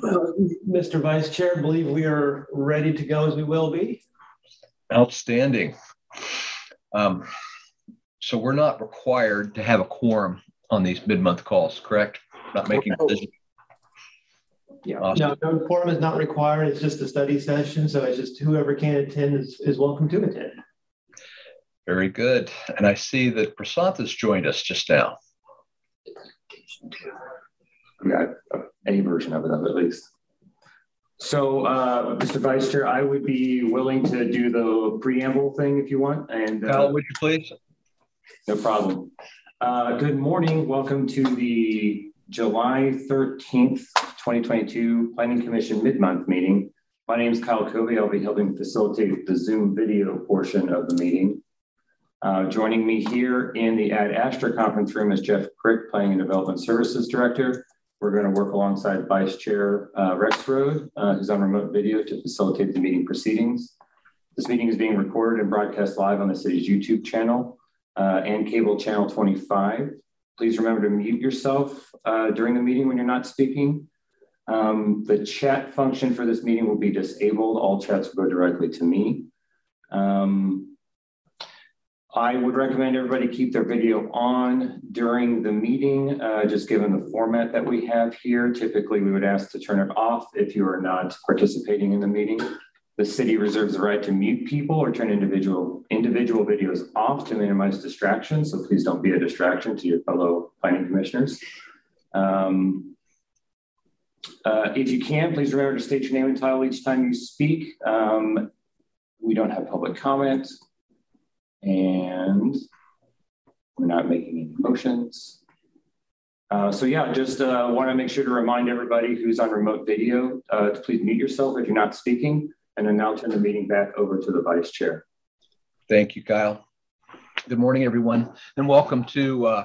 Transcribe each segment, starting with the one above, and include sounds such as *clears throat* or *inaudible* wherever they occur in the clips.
*clears throat* Mr. Vice Chair, believe we are ready to go as we will be. Outstanding. Um, so we're not required to have a quorum on these mid-month calls, correct? Not making decisions. Yeah, Awesome. no, no quorum is not required. It's just a study session. So it's just whoever can attend is, is welcome to attend. Very good. And I see that Prasanth has joined us just now. Yeah, any version of it, at least. So, uh, Mr. Vice Chair, I would be willing to do the preamble thing if you want, and uh, Kyle, would you please? no problem. Uh, good morning. Welcome to the July 13th, 2022 Planning Commission mid-month meeting. My name is Kyle Covey. I'll be helping facilitate the Zoom video portion of the meeting. Uh, joining me here in the Ad Astra conference room is Jeff Crick, Planning and Development Services Director. We're going to work alongside Vice Chair uh, Rexroad, uh, who's on remote video to facilitate the meeting proceedings. This meeting is being recorded and broadcast live on the city's YouTube channel uh, and cable channel 25. Please remember to mute yourself uh, during the meeting when you're not speaking. Um, the chat function for this meeting will be disabled. All chats will go directly to me. Um, I would recommend everybody keep their video on during the meeting, uh, just given the format that we have here. Typically, we would ask to turn it off if you are not participating in the meeting. The city reserves the right to mute people or turn individual individual videos off to minimize distractions. So please don't be a distraction to your fellow planning commissioners. Um, uh, if you can, please remember to state your name and title each time you speak. Um, we don't have public comment and we're not making any motions. Uh, so yeah, just uh, want to make sure to remind everybody who's on remote video uh, to please mute yourself if you're not speaking, and then now turn the meeting back over to the vice chair. Thank you, Kyle. Good morning, everyone, and welcome to uh,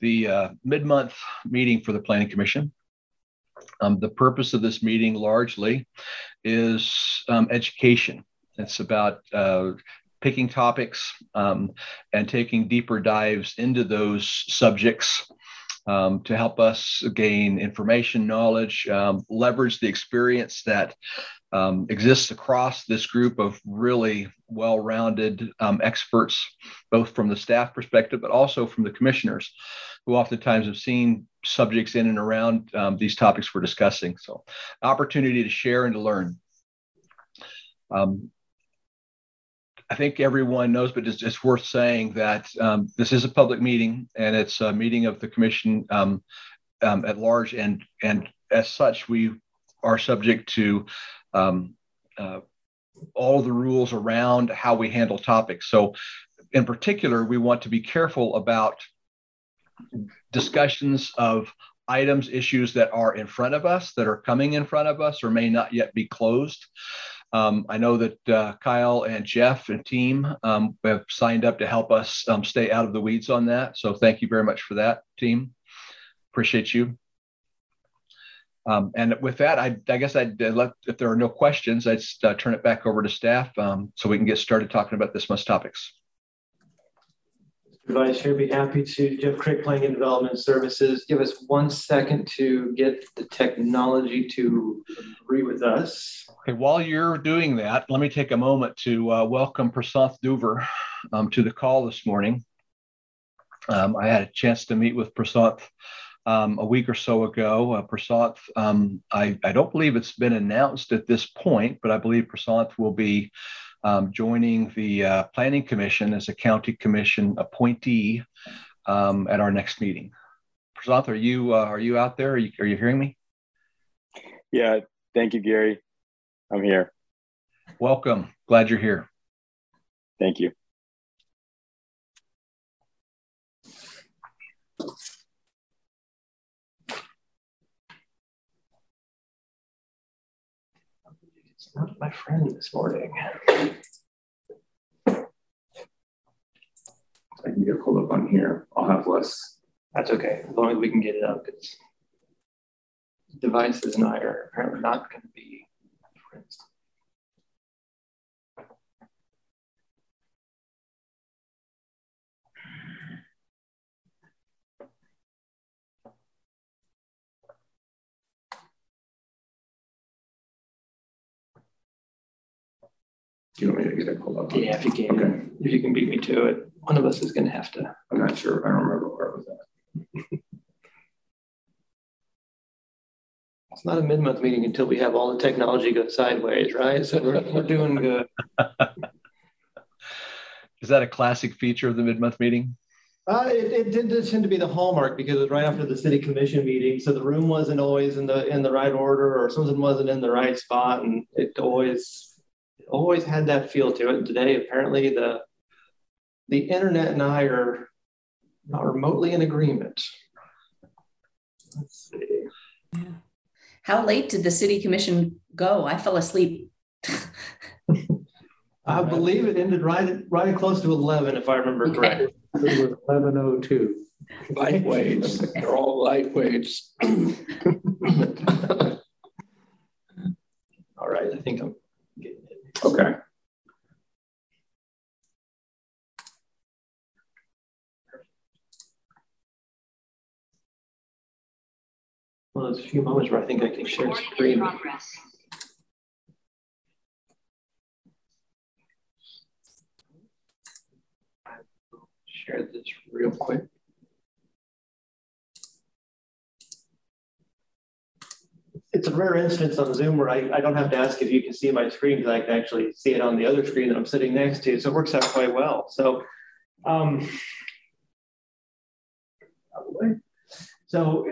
the uh, mid-month meeting for the Planning Commission. Um, the purpose of this meeting largely is um, education. It's about uh, picking topics um, and taking deeper dives into those subjects um, to help us gain information, knowledge, um, leverage the experience that um, exists across this group of really well rounded um, experts, both from the staff perspective, but also from the commissioners who oftentimes have seen subjects in and around um, these topics we're discussing. So, opportunity to share and to learn. Um, I think everyone knows, but it's, it's worth saying that um, this is a public meeting and it's a meeting of the commission um, um, at large, and and as such, we are subject to um, uh, all the rules around how we handle topics. So, in particular, we want to be careful about discussions of items, issues that are in front of us, that are coming in front of us, or may not yet be closed. Um, I know that uh, Kyle and Jeff and team um, have signed up to help us um, stay out of the weeds on that. So thank you very much for that, team. Appreciate you. Um, and with that, I, I guess I'd uh, let, if there are no questions, I'd uh, turn it back over to staff um, so we can get started talking about this month's topics. Vice Chair, be happy to. Jeff Crick, Planning and Development Services. Give us one second to get the technology to agree with us. Okay, while you're doing that, let me take a moment to uh, welcome Prasanth Duver um, to the call this morning. Um, I had a chance to meet with Prasanth um, a week or so ago. Uh, Prasanth, um, I, I, don't believe it's been announced at this point, but I believe Prasanth will be um, joining the uh, Planning Commission as a County Commission appointee um, at our next meeting. Prasanth, are you uh, are you out there? Are you, are you hearing me? Yeah, thank you, Gary. I'm here. Welcome. Glad you're here. Thank you. Not my friend this morning. I can get pulled up on here. I'll have less. That's okay, as long as we can get it up. Because devices and I are apparently not going to be friends. Do you want me to get it pulled up? Yeah, if you can. Okay. If you can beat me to it, one of us is going to have to. I'm not sure. I don't remember where it was at. It's not a mid-month meeting until we have all the technology go sideways, right? So we're, we're doing good. Is that a classic feature of the mid-month meeting? Uh, it, it did tend to be the hallmark because it was right after the city commission meeting, so the room wasn't always in the in the right order, or something wasn't in the right spot, and it always it always had that feel to it. And today, apparently, the the internet and I are not remotely in agreement. Let's see. How late did the city commission go? I fell asleep. *laughs* I believe it ended right right close to eleven, if I remember Okay. correctly. It was eleven oh two. Lightweights, they're all lightweights. *laughs* All right, I think I'm getting it. Okay. Well, there's a few moments where I think I can share Recording in screen. progress. Share this real quick. It's a rare instance on Zoom where I, I don't have to ask if you can see my screen because I can actually see it on the other screen that I'm sitting next to. So it works out quite well. So, um, so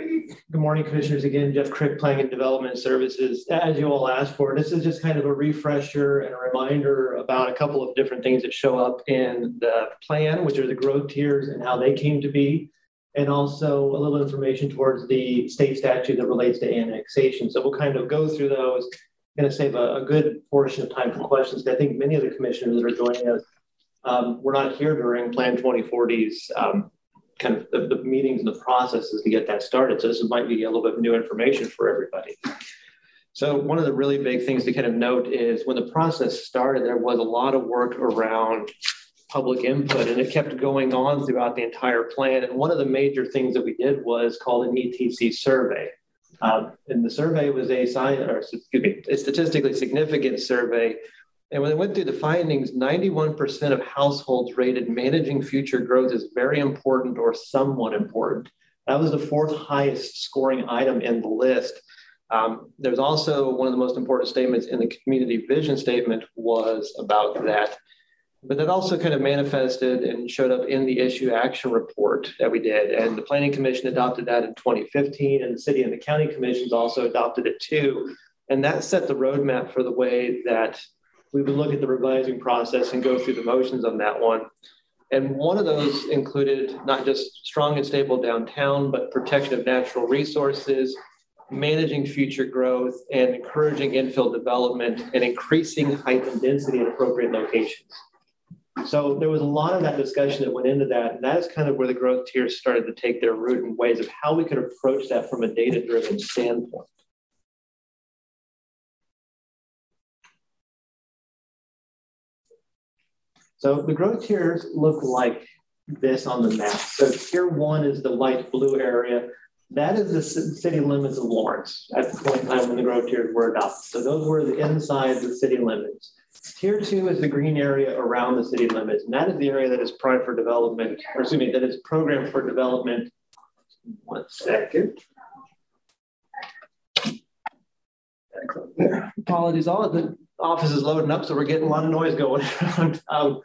good morning, commissioners. Again, Jeff Crick, Planning and Development Services. As you all asked for, this is just kind of a refresher and a reminder about a couple of different things that show up in the plan, which are the growth tiers and how they came to be, and also a little information towards the state statute that relates to annexation. So we'll kind of go through those. Going to save a, a good portion of time for questions. I think many of the commissioners that are joining us um, were not here during Plan 2040's um, kind of the, the meetings and the processes to get that started. So this might be a little bit of new information for everybody. So one of the really big things to kind of note is when the process started, there was a lot of work around public input and it kept going on throughout the entire plan. And one of the major things that we did was called an ETC survey. Um, and the survey was a or excuse me, a statistically significant survey and when they went through the findings, 91% of households rated managing future growth as very important or somewhat important. That was the fourth highest scoring item in the list. Um, there's also one of the most important statements in the community vision statement was about that. But that also kind of manifested and showed up in the issue action report that we did. And the Planning Commission adopted that in 2015, and the city and the county commissions also adopted it too. And that set the roadmap for the way that we would look at the revising process and go through the motions on that one. And one of those included not just strong and stable downtown, but protection of natural resources, managing future growth, and encouraging infill development and increasing height and density in appropriate locations. So there was a lot of that discussion that went into that. And that is kind of where the growth tiers started to take their root in ways of how we could approach that from a data driven standpoint. So the growth tiers look like this on the map. So tier one is the light blue area. That is the city limits of Lawrence at the point in time when the growth tiers were adopted. So those were the inside the city limits. Tier two is the green area around the city limits. And that is the area that is primed for development, or excuse me, that is programmed for development. One second. Apologies, all of the office is loading up, so we're getting a lot of noise going around. *laughs* Um,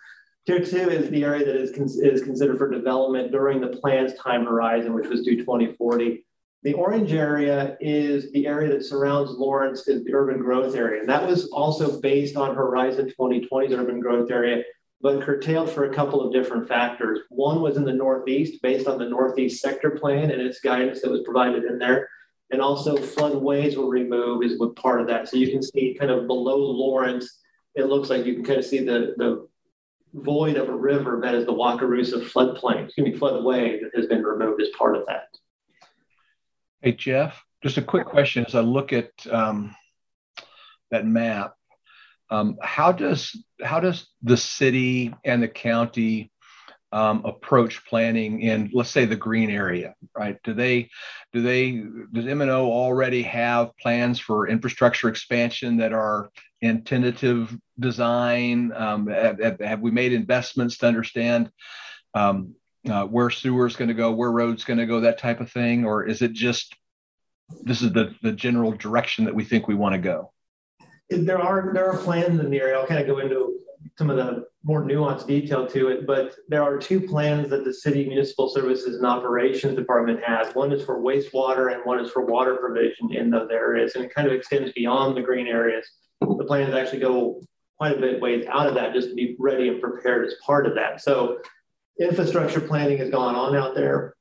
tier two is the area that is, is considered for development during the plan's time horizon, which was due 2040. The orange area is the area that surrounds Lawrence, is the urban growth area. And that was also based on Horizon 2020's urban growth area, but curtailed for a couple of different factors. One was in the Northeast, based on the Northeast sector plan and its guidance that was provided in there and also floodways were removed is what part of that. So you can see kind of below Lawrence, it looks like you can kind of see the, the void of a river that is the Wakarusa floodplain, excuse me, floodway that has been removed as part of that. Hey, Jeff, just a quick question. As I look at um, that map, um, how does how does the city and the county um, approach planning in, let's say, the green area, right? Do they, do they, does M&O already have plans for infrastructure expansion that are in tentative design? Um, have, have, we made investments to understand um, uh, where sewer's going to go, where road's going to go, that type of thing, or is it just this is the the general direction that we think we want to go? There are there are plans in the area. I'll kind of go into some of the more nuanced detail to it, but there are two plans that the city municipal services and operations department has. One is for wastewater and one is for water provision in those areas, and it kind of extends beyond the green areas. The plans actually go quite a bit ways out of that just to be ready and prepared as part of that. So infrastructure planning has gone on out there.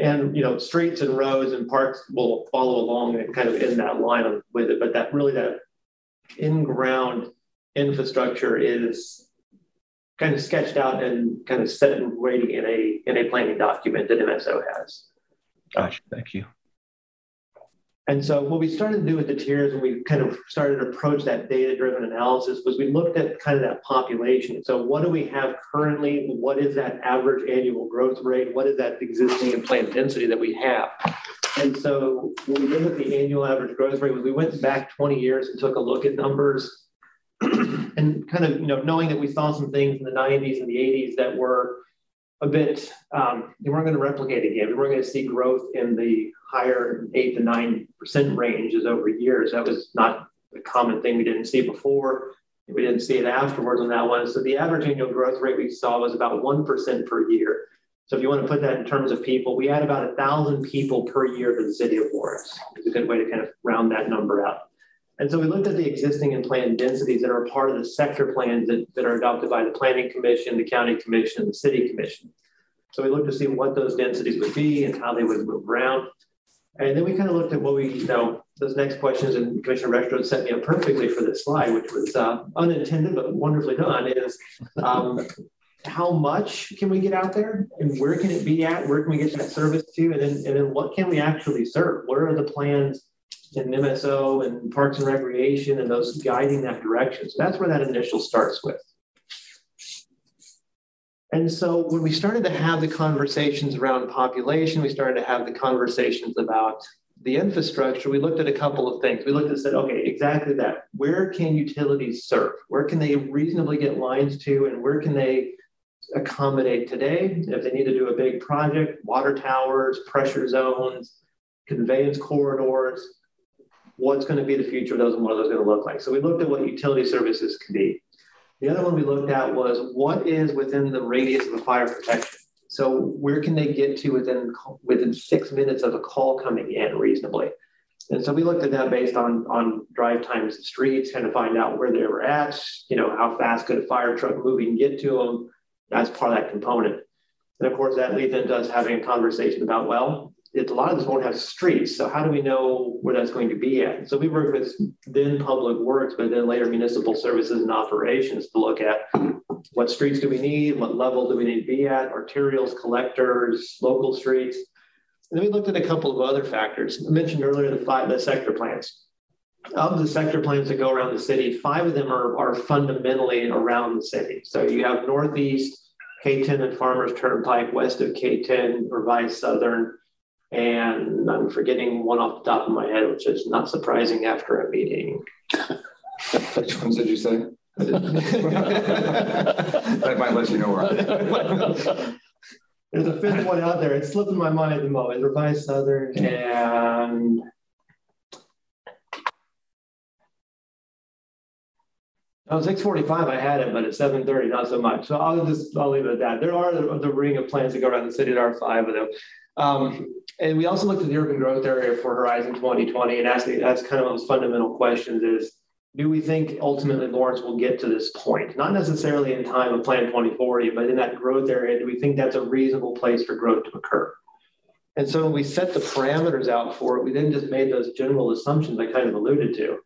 And you know, streets and roads and parks will follow along and kind of in that line with it. But that really that in-ground infrastructure is kind of sketched out and kind of set and waiting in a in a planning document that MSO has. Gosh, thank you. And so what we started to do with the tiers when we kind of started to approach that data-driven analysis was we looked at kind of that population. So what do we have currently? What is that average annual growth rate? What is that existing planned density that we have? And so when we looked at the annual average growth rate, we went back 20 years and took a look at numbers *clears throat* and kind of, you know, knowing that we saw some things in the 90s and the 80s that were a bit, um, they weren't going to replicate again. We weren't going to see growth in the higher eight to nine percent ranges over years. That was not a common thing we didn't see before. We didn't see it afterwards on that one. So the average annual growth rate we saw was about 1% per year. So if you want to put that in terms of people, we had about a thousand people per year to the city of Lawrence. It's a good way to kind of round that number out. And so we looked at the existing and planned densities that are part of the sector plans that, that are adopted by the Planning Commission, the County Commission, the City Commission. So we looked to see what those densities would be and how they would move around. And then we kind of looked at what we, you know, those next questions, and Commissioner Rexroad set me up perfectly for this slide, which was uh, unintended but wonderfully done, is um, how much can we get out there and where can it be at? Where can we get that service to? And then, and then what can we actually serve? What are the plans in MSO and Parks and Recreation and those guiding that direction? So that's where that initial starts with. And so when we started to have the conversations around population, we started to have the conversations about the infrastructure, we looked at a couple of things. We looked and said, okay, exactly that. Where can utilities serve? Where can they reasonably get lines to? And where can they accommodate today? If they need to do a big project, water towers, pressure zones, conveyance corridors, what's going to be the future of those and what are those going to look like? So we looked at what utility services can be. The other one we looked at was what is within the radius of a fire protection. So where can they get to within within six minutes of a call coming in reasonably? And so we looked at that based on on drive times and streets, kind of find out where they were at. You know, how fast could a fire truck move moving get to them? That's part of that component. And of course, that leads into us having a conversation about well, it, a lot of this won't have streets. So how do we know where that's going to be at? So we work with then public works, but then later municipal services and operations to look at what streets do we need, what level do we need to be at, arterials, collectors, local streets. And then we looked at a couple of other factors. I mentioned earlier the five the sector plans. Of the sector plans that go around the city, five of them are, are fundamentally around the city. So you have Northeast, K10 and Farmers Turnpike, west of K10, Revised Southern, and I'm forgetting one off the top of my head, which is not surprising after a meeting. Which ones did you say? that *laughs* might let you know where I There's a fifth one out there. It's slipping my mind at the moment. Revised Southern and Oh, 645, I had it, but at 730, not so much. So I'll just, I'll leave it at that. There are the, the ring of plans that go around the city. There are five of them. Um, and we also looked at the urban growth area for Horizon 2020 and asked, that's kind of those fundamental questions is, do we think ultimately Lawrence will get to this point? Not necessarily in time of Plan 2040, but in that growth area, do we think that's a reasonable place for growth to occur? And so when we set the parameters out for it, we then just made those general assumptions I kind of alluded to.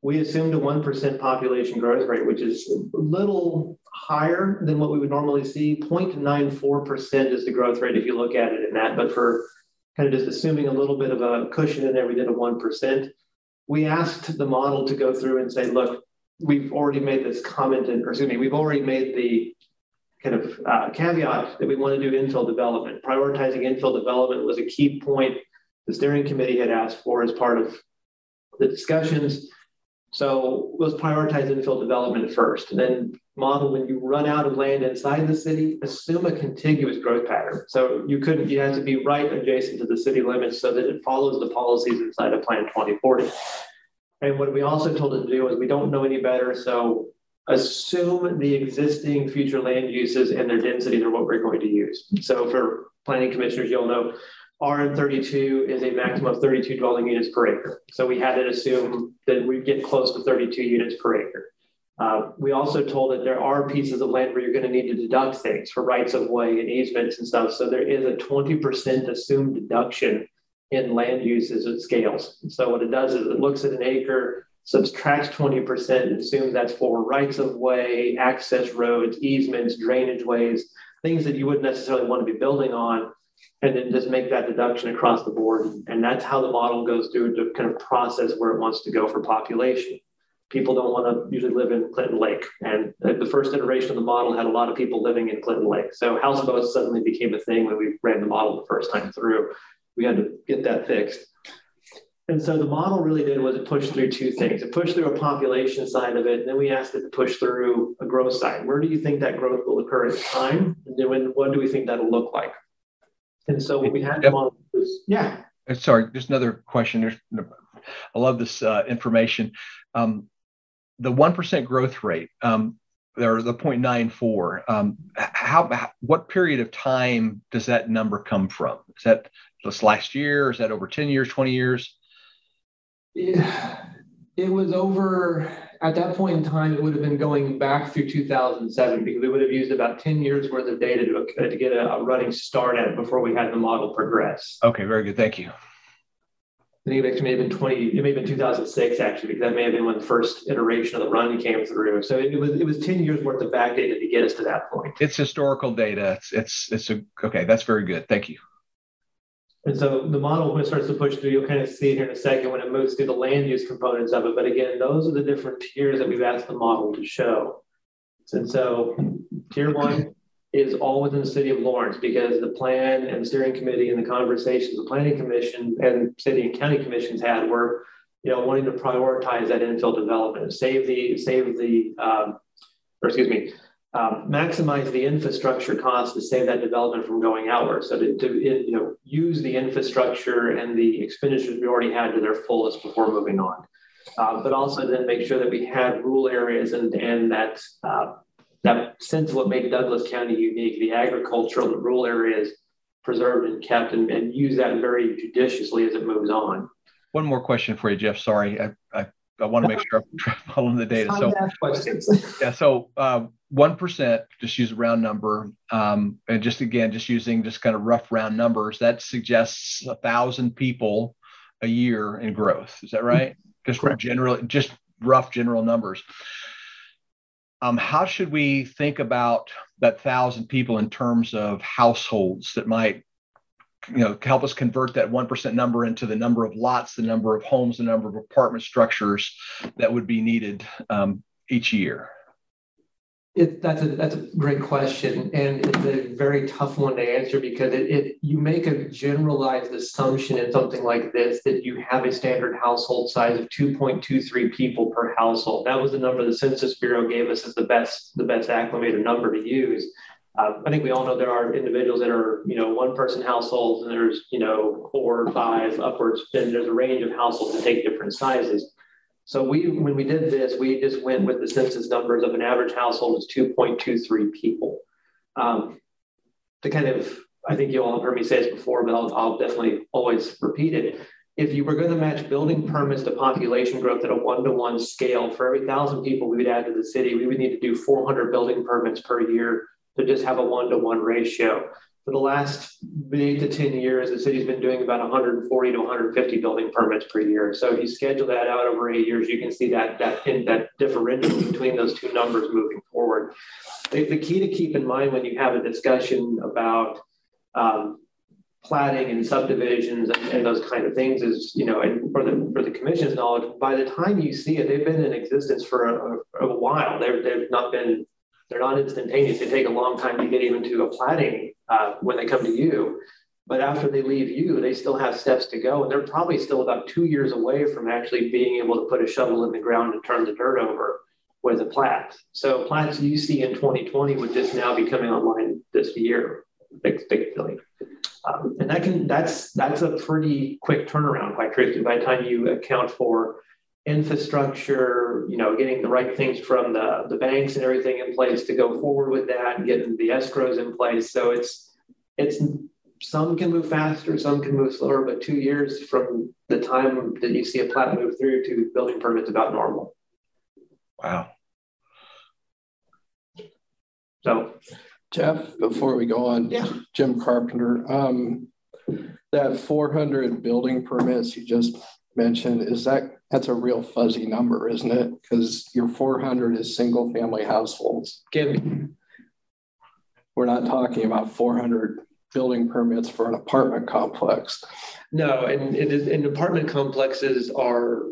We assumed a 1% population growth rate, which is a little higher than what we would normally see. 0.94% is the growth rate if you look at it in that. But for kind of just assuming a little bit of a cushion in there, we did a 1%. We asked the model to go through and say, look, we've already made this comment, and, excuse me, we've already made the kind of uh, caveat that we want to do infill development. Prioritizing infill development was a key point the steering committee had asked for as part of the discussions. So let's prioritize infill development first, and then model when you run out of land inside the city, assume a contiguous growth pattern. So you couldn't, you have to be right adjacent to the city limits so that it follows the policies inside of Plan 2040. And what we also told it to do is we don't know any better, so assume the existing future land uses and their densities are what we're going to use. So for planning commissioners, you'll know RM32 is a maximum of 32 dwelling units per acre. So we had to assume that we'd get close to 32 units per acre. Uh, we also told that there are pieces of land where you're going to need to deduct things for rights of way and easements and stuff. So there is a 20% assumed deduction in land uses at scales. So what it does is it looks at an acre, subtracts 20%, and assumes that's for rights of way, access roads, easements, drainage ways, things that you wouldn't necessarily want to be building on and then just make that deduction across the board. And that's how the model goes through to kind of process where it wants to go for population. People don't want to usually live in Clinton Lake. And the first iteration of the model had a lot of people living in Clinton Lake. So houseboats suddenly became a thing when we ran the model the first time through. We had to get that fixed. And so the model really did was it pushed through two things. It pushed through a population side of it, and then we asked it to push through a growth side. Where do you think that growth will occur at time? And then when, what do we think that'll look like? And so what we had yep. was, yeah. Uh, sorry, just another question. There's, I love this uh, information. Um, the 1% growth rate, um, or the 0.94, um, how, what period of time does that number come from? Is that just last year? Is that over 10 years, 20 years? Yeah, it was over at that point in time, it would have been going back through 2007 because we would have used about 10 years worth of data to, to get a, a running start at it before we had the model progress. Okay, very good. Thank you. I think it may have been 20, it may have been 2006 actually, because that may have been when the first iteration of the run came through. So it, was it was 10 years worth of back data to get us to that point. It's historical data. It's it's it's a okay, that's very good. Thank you. And so the model, when it starts to push through, you'll kind of see it here in a second when it moves through the land use components of it. But again, those are the different tiers that we've asked the model to show. And so tier one is all within the city of Lawrence because the plan and the steering committee and the conversations the planning commission and city and county commissions had were, you know, wanting to prioritize that infill development, save the save the um, or excuse me, um, maximize the infrastructure costs to save that development from going outward. So to, to you know use the infrastructure and the expenditures we already had to their fullest before moving on. Uh, but also then make sure that we had rural areas and and that uh, that sense of what made Douglas County unique, the agricultural, the rural areas preserved and kept, and, and use that very judiciously as it moves on. One more question for you, Jeff. Sorry, I, I, I want to make sure I'm *laughs* following the data. So, *laughs* yeah, so uh, one percent, just use a round number, um, and just again, just using just kind of rough round numbers, that suggests a thousand people a year in growth. Is that right? Just Correct. general, just rough general numbers. Um, how should we think about that thousand people in terms of households that might, you know, help us convert that one percent number into the number of lots, the number of homes, the number of apartment structures that would be needed um, each year? It, that's a that's a great question, and it's a very tough one to answer because it, it you make a generalized assumption in something like this that you have a standard household size of 2.23 people per household. That was the number the Census Bureau gave us as the best the best acclimated number to use. Uh, I think we all know there are individuals that are you know one person households, and there's you know four, five, upwards, and there's a range of households that take different sizes. So we, when we did this, we just went with the census numbers of an average household is 2.23 people. Um, to kind of, I think you all have heard me say this before, but I'll, I'll definitely always repeat it. If you were going to match building permits to population growth at a one-to-one scale, for every thousand people we would add to the city, we would need to do 400 building permits per year to just have a one-to-one ratio for the last eight to 10 years, the city's been doing about 140 to 150 building permits per year. So if you schedule that out over eight years, you can see that that that differential between those two numbers moving forward. The, the key to keep in mind when you have a discussion about um, platting and subdivisions and, and, those kind of things is, you know, and for the for the commission's knowledge, by the time you see it, they've been in existence for a, a, a while. They've, they've not been They're not instantaneous. They take a long time to get even to a platting uh, when they come to you. But after they leave you, they still have steps to go. And they're probably still about two years away from actually being able to put a shovel in the ground and turn the dirt over with a plat. So plats you see in 2020 would just now be coming online this year, expectedly. Um, and that can that's that's a pretty quick turnaround, quite frankly, by the time you account for infrastructure, you know, getting the right things from the, the banks and everything in place to go forward with that and getting the escrows in place. So it's it's some can move faster, some can move slower, but two years from the time that you see a plat move through to building permits about normal. Wow. So Jeff, before we go on, yeah, Jim Carpenter, um, that 400 building permits you just mentioned, is that that's a real fuzzy number, isn't it? Because your 400 is single family households. give We're not talking about 400 building permits for an apartment complex. no, and it is and apartment complexes are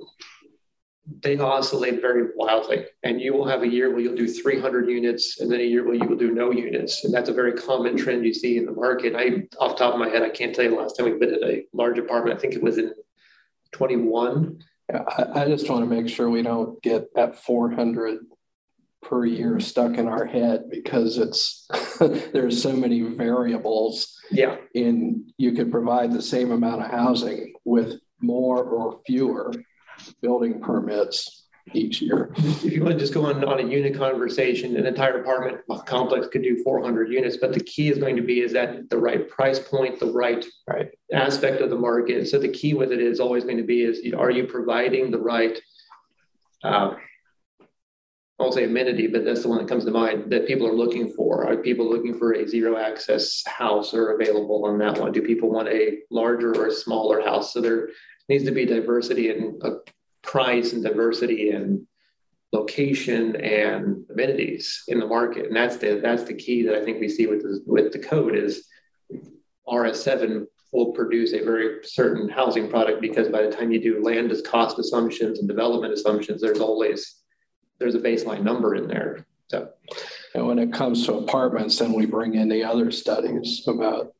they oscillate very wildly. And you will have a year where you'll do 300 units, and then a year where you will do no units. And that's a very common trend you see in the market. I, off top of my head, I can't tell you the last time we bid at a large apartment. I think it was in 21. Yeah, I, I just want to make sure we don't get that 400 per year stuck in our head because it's *laughs* there's so many variables Yeah. in you could provide the same amount of housing with more or fewer building permits each year. If you want to just go on, on a unit conversation, an entire apartment complex could do 400 units, but the key is going to be is that the right price point, the right, right. aspect of the market. So the key with it is always going to be is are you providing the right uh, I won't say amenity, but that's the one that comes to mind that people are looking for. Are people looking for a zero access house or available on that one? Do people want a larger or a smaller house? So there needs to be diversity in uh, price and diversity and location and amenities in the market. And that's the that's the key that I think we see with the, with the code is RS7 will produce a very certain housing product because by the time you do land as cost assumptions and development assumptions, there's always there's a baseline number in there. So, and when it comes to apartments, then we bring in the other studies about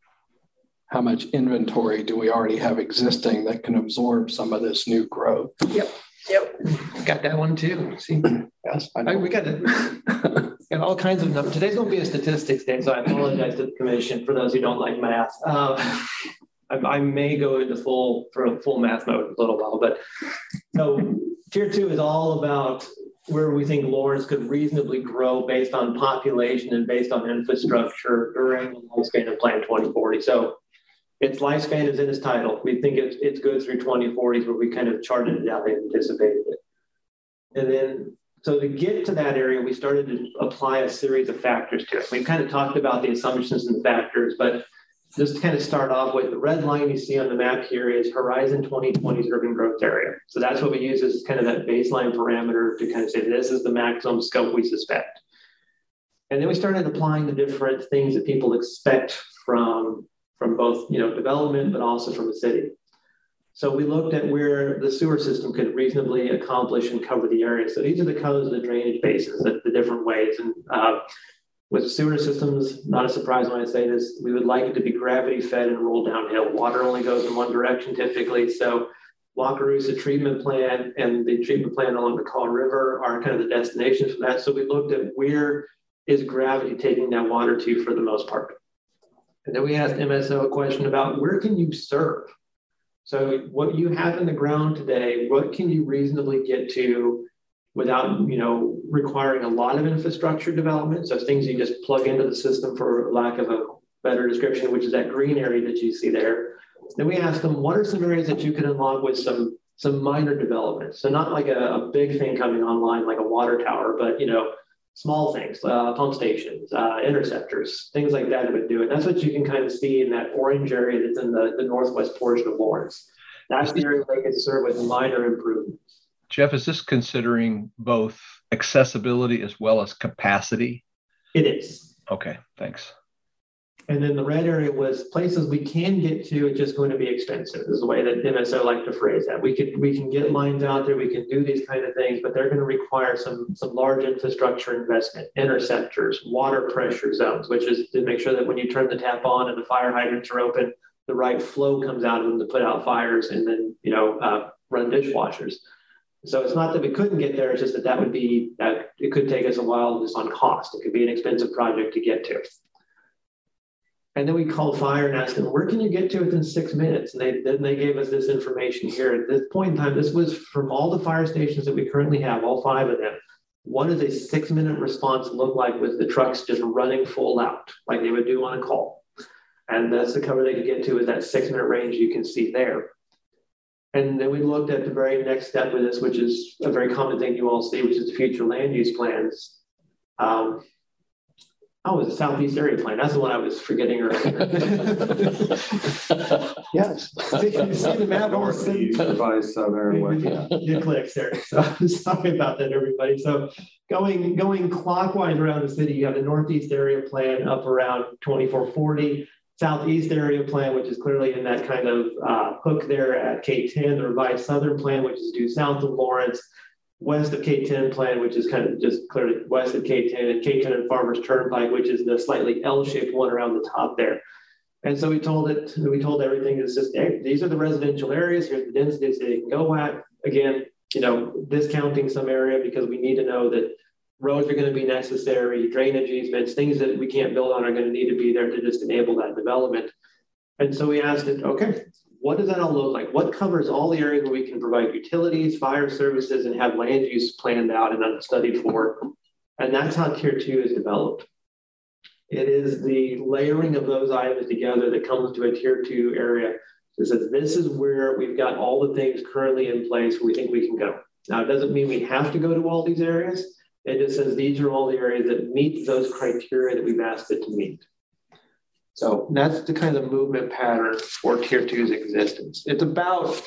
how much inventory do we already have existing that can absorb some of this new growth. Yep. Yep. Got that one too. See, yes, I I, we got it. *laughs* got all kinds of numbers. Today's going to be a statistics day, so I apologize to the commission for those who don't like math. Uh, *laughs* I, I, may go into full for full math mode in a little while, but so tier two is all about where we think Lawrence could reasonably grow based on population and based on infrastructure during the lifespan of Plan 2040. So its lifespan is in its title. We think it's, it's good through 2040s, where we kind of charted it out and anticipated it. And then, so to get to that area, we started to apply a series of factors to it. We've kind of talked about the assumptions and the factors, but just to kind of start off with the red line you see on the map here is Horizon 2020's urban growth area. So that's what we use as kind of that baseline parameter to kind of say this is the maximum scope we suspect. And then we started applying the different things that people expect from, from both you know development, but also from the city. So we looked at where the sewer system could reasonably accomplish and cover the area. So these are the colors of the drainage basins, the, the different ways. And uh, with sewer systems, not a surprise when I say this, we would like it to be gravity fed and roll downhill. Water only goes in one direction typically. So Wakarusa treatment plant and the treatment plant along the Kaw River are kind of the destinations for that. So we looked at where is gravity taking that water to for the most part. And then we asked MSO a question about where can you serve? So what you have in the ground today, what can you reasonably get to without, you know, requiring a lot of infrastructure development? So things you just plug into the system for lack of a better description, which is that green area that you see there. Then we asked them, what are some areas that you could unlock with some some minor development? So not like a, a big thing coming online like a water tower, but you know, small things, uh, pump stations, uh, interceptors, things like that would do it. That's what you can kind of see in that orange area that's in the, the northwest portion of Lawrence. That's the area they could serve with minor improvements. Jeff, is this considering both accessibility as well as capacity? It is. Okay, thanks. And then the red area was places we can get to, it's just going to be expensive, is the way that MSO like to phrase that. We could we can get lines out there, we can do these kind of things, but they're going to require some some large infrastructure investment, interceptors, water pressure zones, which is to make sure that when you turn the tap on and the fire hydrants are open, the right flow comes out of them to put out fires and then you know uh, run dishwashers. So it's not that we couldn't get there; it's just that that would be that it could take us a while just on cost. It could be an expensive project to get to. And then we called fire and asked them, where can you get to within six minutes? And they then they gave us this information here. At this point in time, this was from all the fire stations that we currently have, all five of them. What does a six minute response look like with the trucks just running full out, like they would do on a call? And that's the cover they could get to is that six minute range you can see there. And then we looked at the very next step with this, which is a very common thing you all see, which is the future land use plans. Um, Oh, was a Southeast area plan. That's the one I was forgetting earlier. *laughs* *laughs* yes. See, you see the map? Northeast, revised southern, west. It clicks there. So sorry about that, everybody. So going going clockwise around the city, you have the northeast area plan up around 2440. Southeast area plan, which is clearly in that kind of uh, hook there at K10, the revised southern plan, which is due south of Lawrence, west of K10 plan, which is kind of just clearly west of K10, and K10 and Farmers Turnpike, which is the slightly L-shaped one around the top there. And so we told it, we told everything is just, hey, these are the residential areas, here's the densities they can go at. Again, you know, discounting some area because we need to know that roads are going to be necessary, drainage easements, things that we can't build on are going to need to be there to just enable that development. And so we asked it, okay, what does that all look like? What covers all the areas where we can provide utilities, fire services, and have land use planned out and studied for? And that's how tier two is developed. It is the layering of those items together that comes to a tier two area. that says this is where we've got all the things currently in place where we think we can go. Now, it doesn't mean we have to go to all these areas. It just says these are all the areas that meet those criteria that we've asked it to meet. So that's the kind of movement pattern for tier two's existence. It's about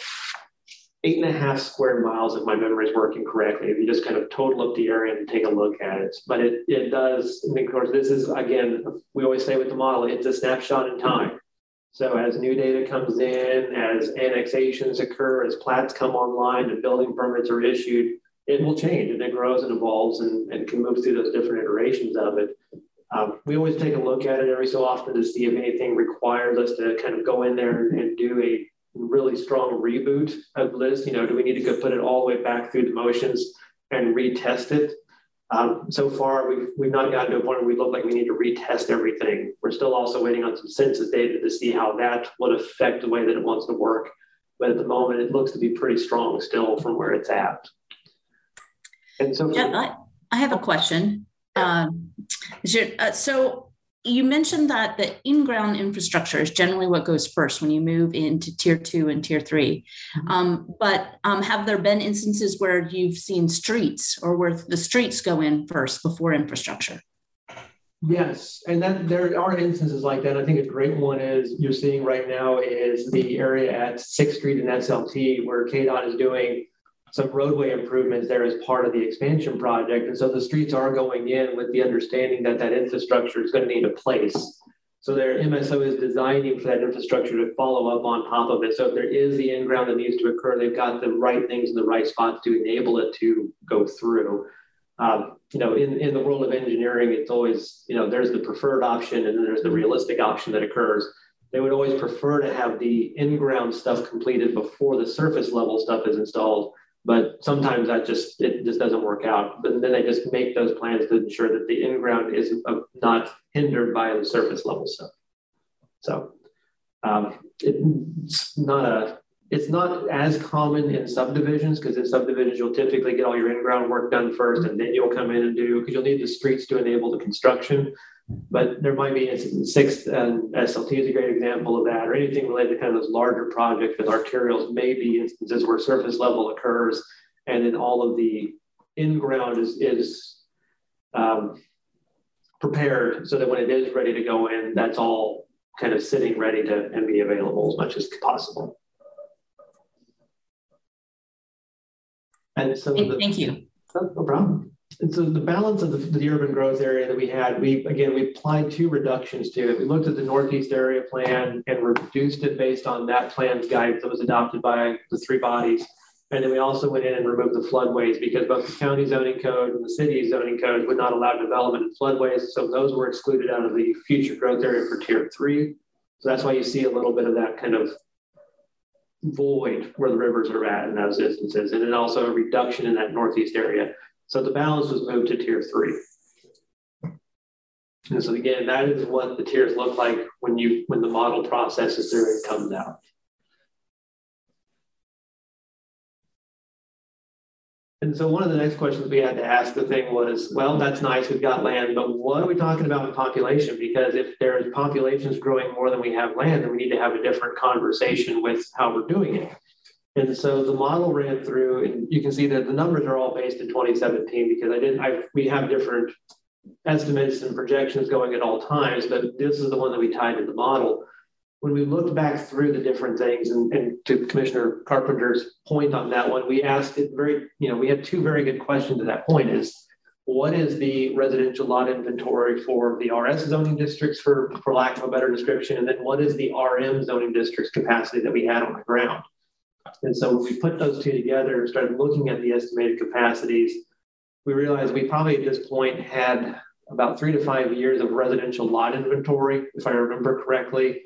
eight and a half square miles, if my memory is working correctly, if you just kind of total up the area and take a look at it. But it, it does, mean, of course, this is, again, we always say with the model, it's a snapshot in time. So as new data comes in, as annexations occur, as plats come online and building permits are issued, it will change and it grows and evolves and, and can move through those different iterations of it. Um, we always take a look at it every so often to see if anything requires us to kind of go in there and, and do a really strong reboot of this. You know, do we need to go put it all the way back through the motions and retest it? Um, so far, we've, we've not gotten to a point where we look like we need to retest everything. We're still also waiting on some census data to see how that would affect the way that it wants to work. But at the moment, it looks to be pretty strong still from where it's at. And so, yeah, I, I have a question. Um, uh, so you mentioned that the in-ground infrastructure is generally what goes first when you move into tier two and tier 3 mm-hmm. um, but um, have there been instances where you've seen streets or where the streets go in first before infrastructure? Yes, and that there are instances like that. I think a great one is you're seeing right now is the area at Sixth Street and SLT where KDOT is doing some roadway improvements there as part of the expansion project. And so the streets are going in with the understanding that that infrastructure is going to need a place. So their MSO is designing for that infrastructure to follow up on top of it. So if there is the in-ground that needs to occur, they've got the right things in the right spots to enable it to go through. Um, you know, in, in the world of engineering, it's always, you know, there's the preferred option and then there's the realistic option that occurs. They would always prefer to have the in-ground stuff completed before the surface level stuff is installed but sometimes that just it just doesn't work out. But then they just make those plans to ensure that the in-ground is uh, not hindered by the surface level stuff. So um, it's not a it's not as common in subdivisions because in subdivisions you'll typically get all your in-ground work done first and then you'll come in and do because you'll need the streets to enable the construction but there might be sixth and SLT is a great example of that, or anything related to kind of those larger projects with arterials, may be instances where surface level occurs, and then all of the in-ground is is um, prepared so that when it is ready to go in, that's all kind of sitting ready to and be available as much as possible. And so thank, the, thank you. Oh, no problem. And so the balance of the, the, urban growth area that we had, we again we applied two reductions to it. We looked at the northeast area plan and reduced it based on that plan's guidance that was adopted by the three bodies. And then we also went in and removed the floodways because both the county zoning code and the city zoning code would not allow development in floodways. So those were excluded out of the future growth area for tier three. So that's why you see a little bit of that kind of void where the rivers are at in those instances. And then also a reduction in that northeast area. So the balance was moved to tier three. And so again, that is what the tiers look like when you when the model processes through and comes out. And so one of the next questions we had to ask the thing was, well, that's nice, we've got land, but what are we talking about with population? Because if there's populations growing more than we have land, then we need to have a different conversation with how we're doing it. And so the model ran through, and you can see that the numbers are all based in 2017 because I didn't, I we have different estimates and projections going at all times, but this is the one that we tied to the model. When we looked back through the different things, and, and to Commissioner Carpenter's point on that one, we asked it very, you know, we had two very good questions at that point is what is the residential lot inventory for the RS zoning districts for, for lack of a better description? And then what is the RM zoning districts capacity that we had on the ground? And so when we put those two together and started looking at the estimated capacities, we realized we probably at this point had about three to five years of residential lot inventory, if I remember correctly.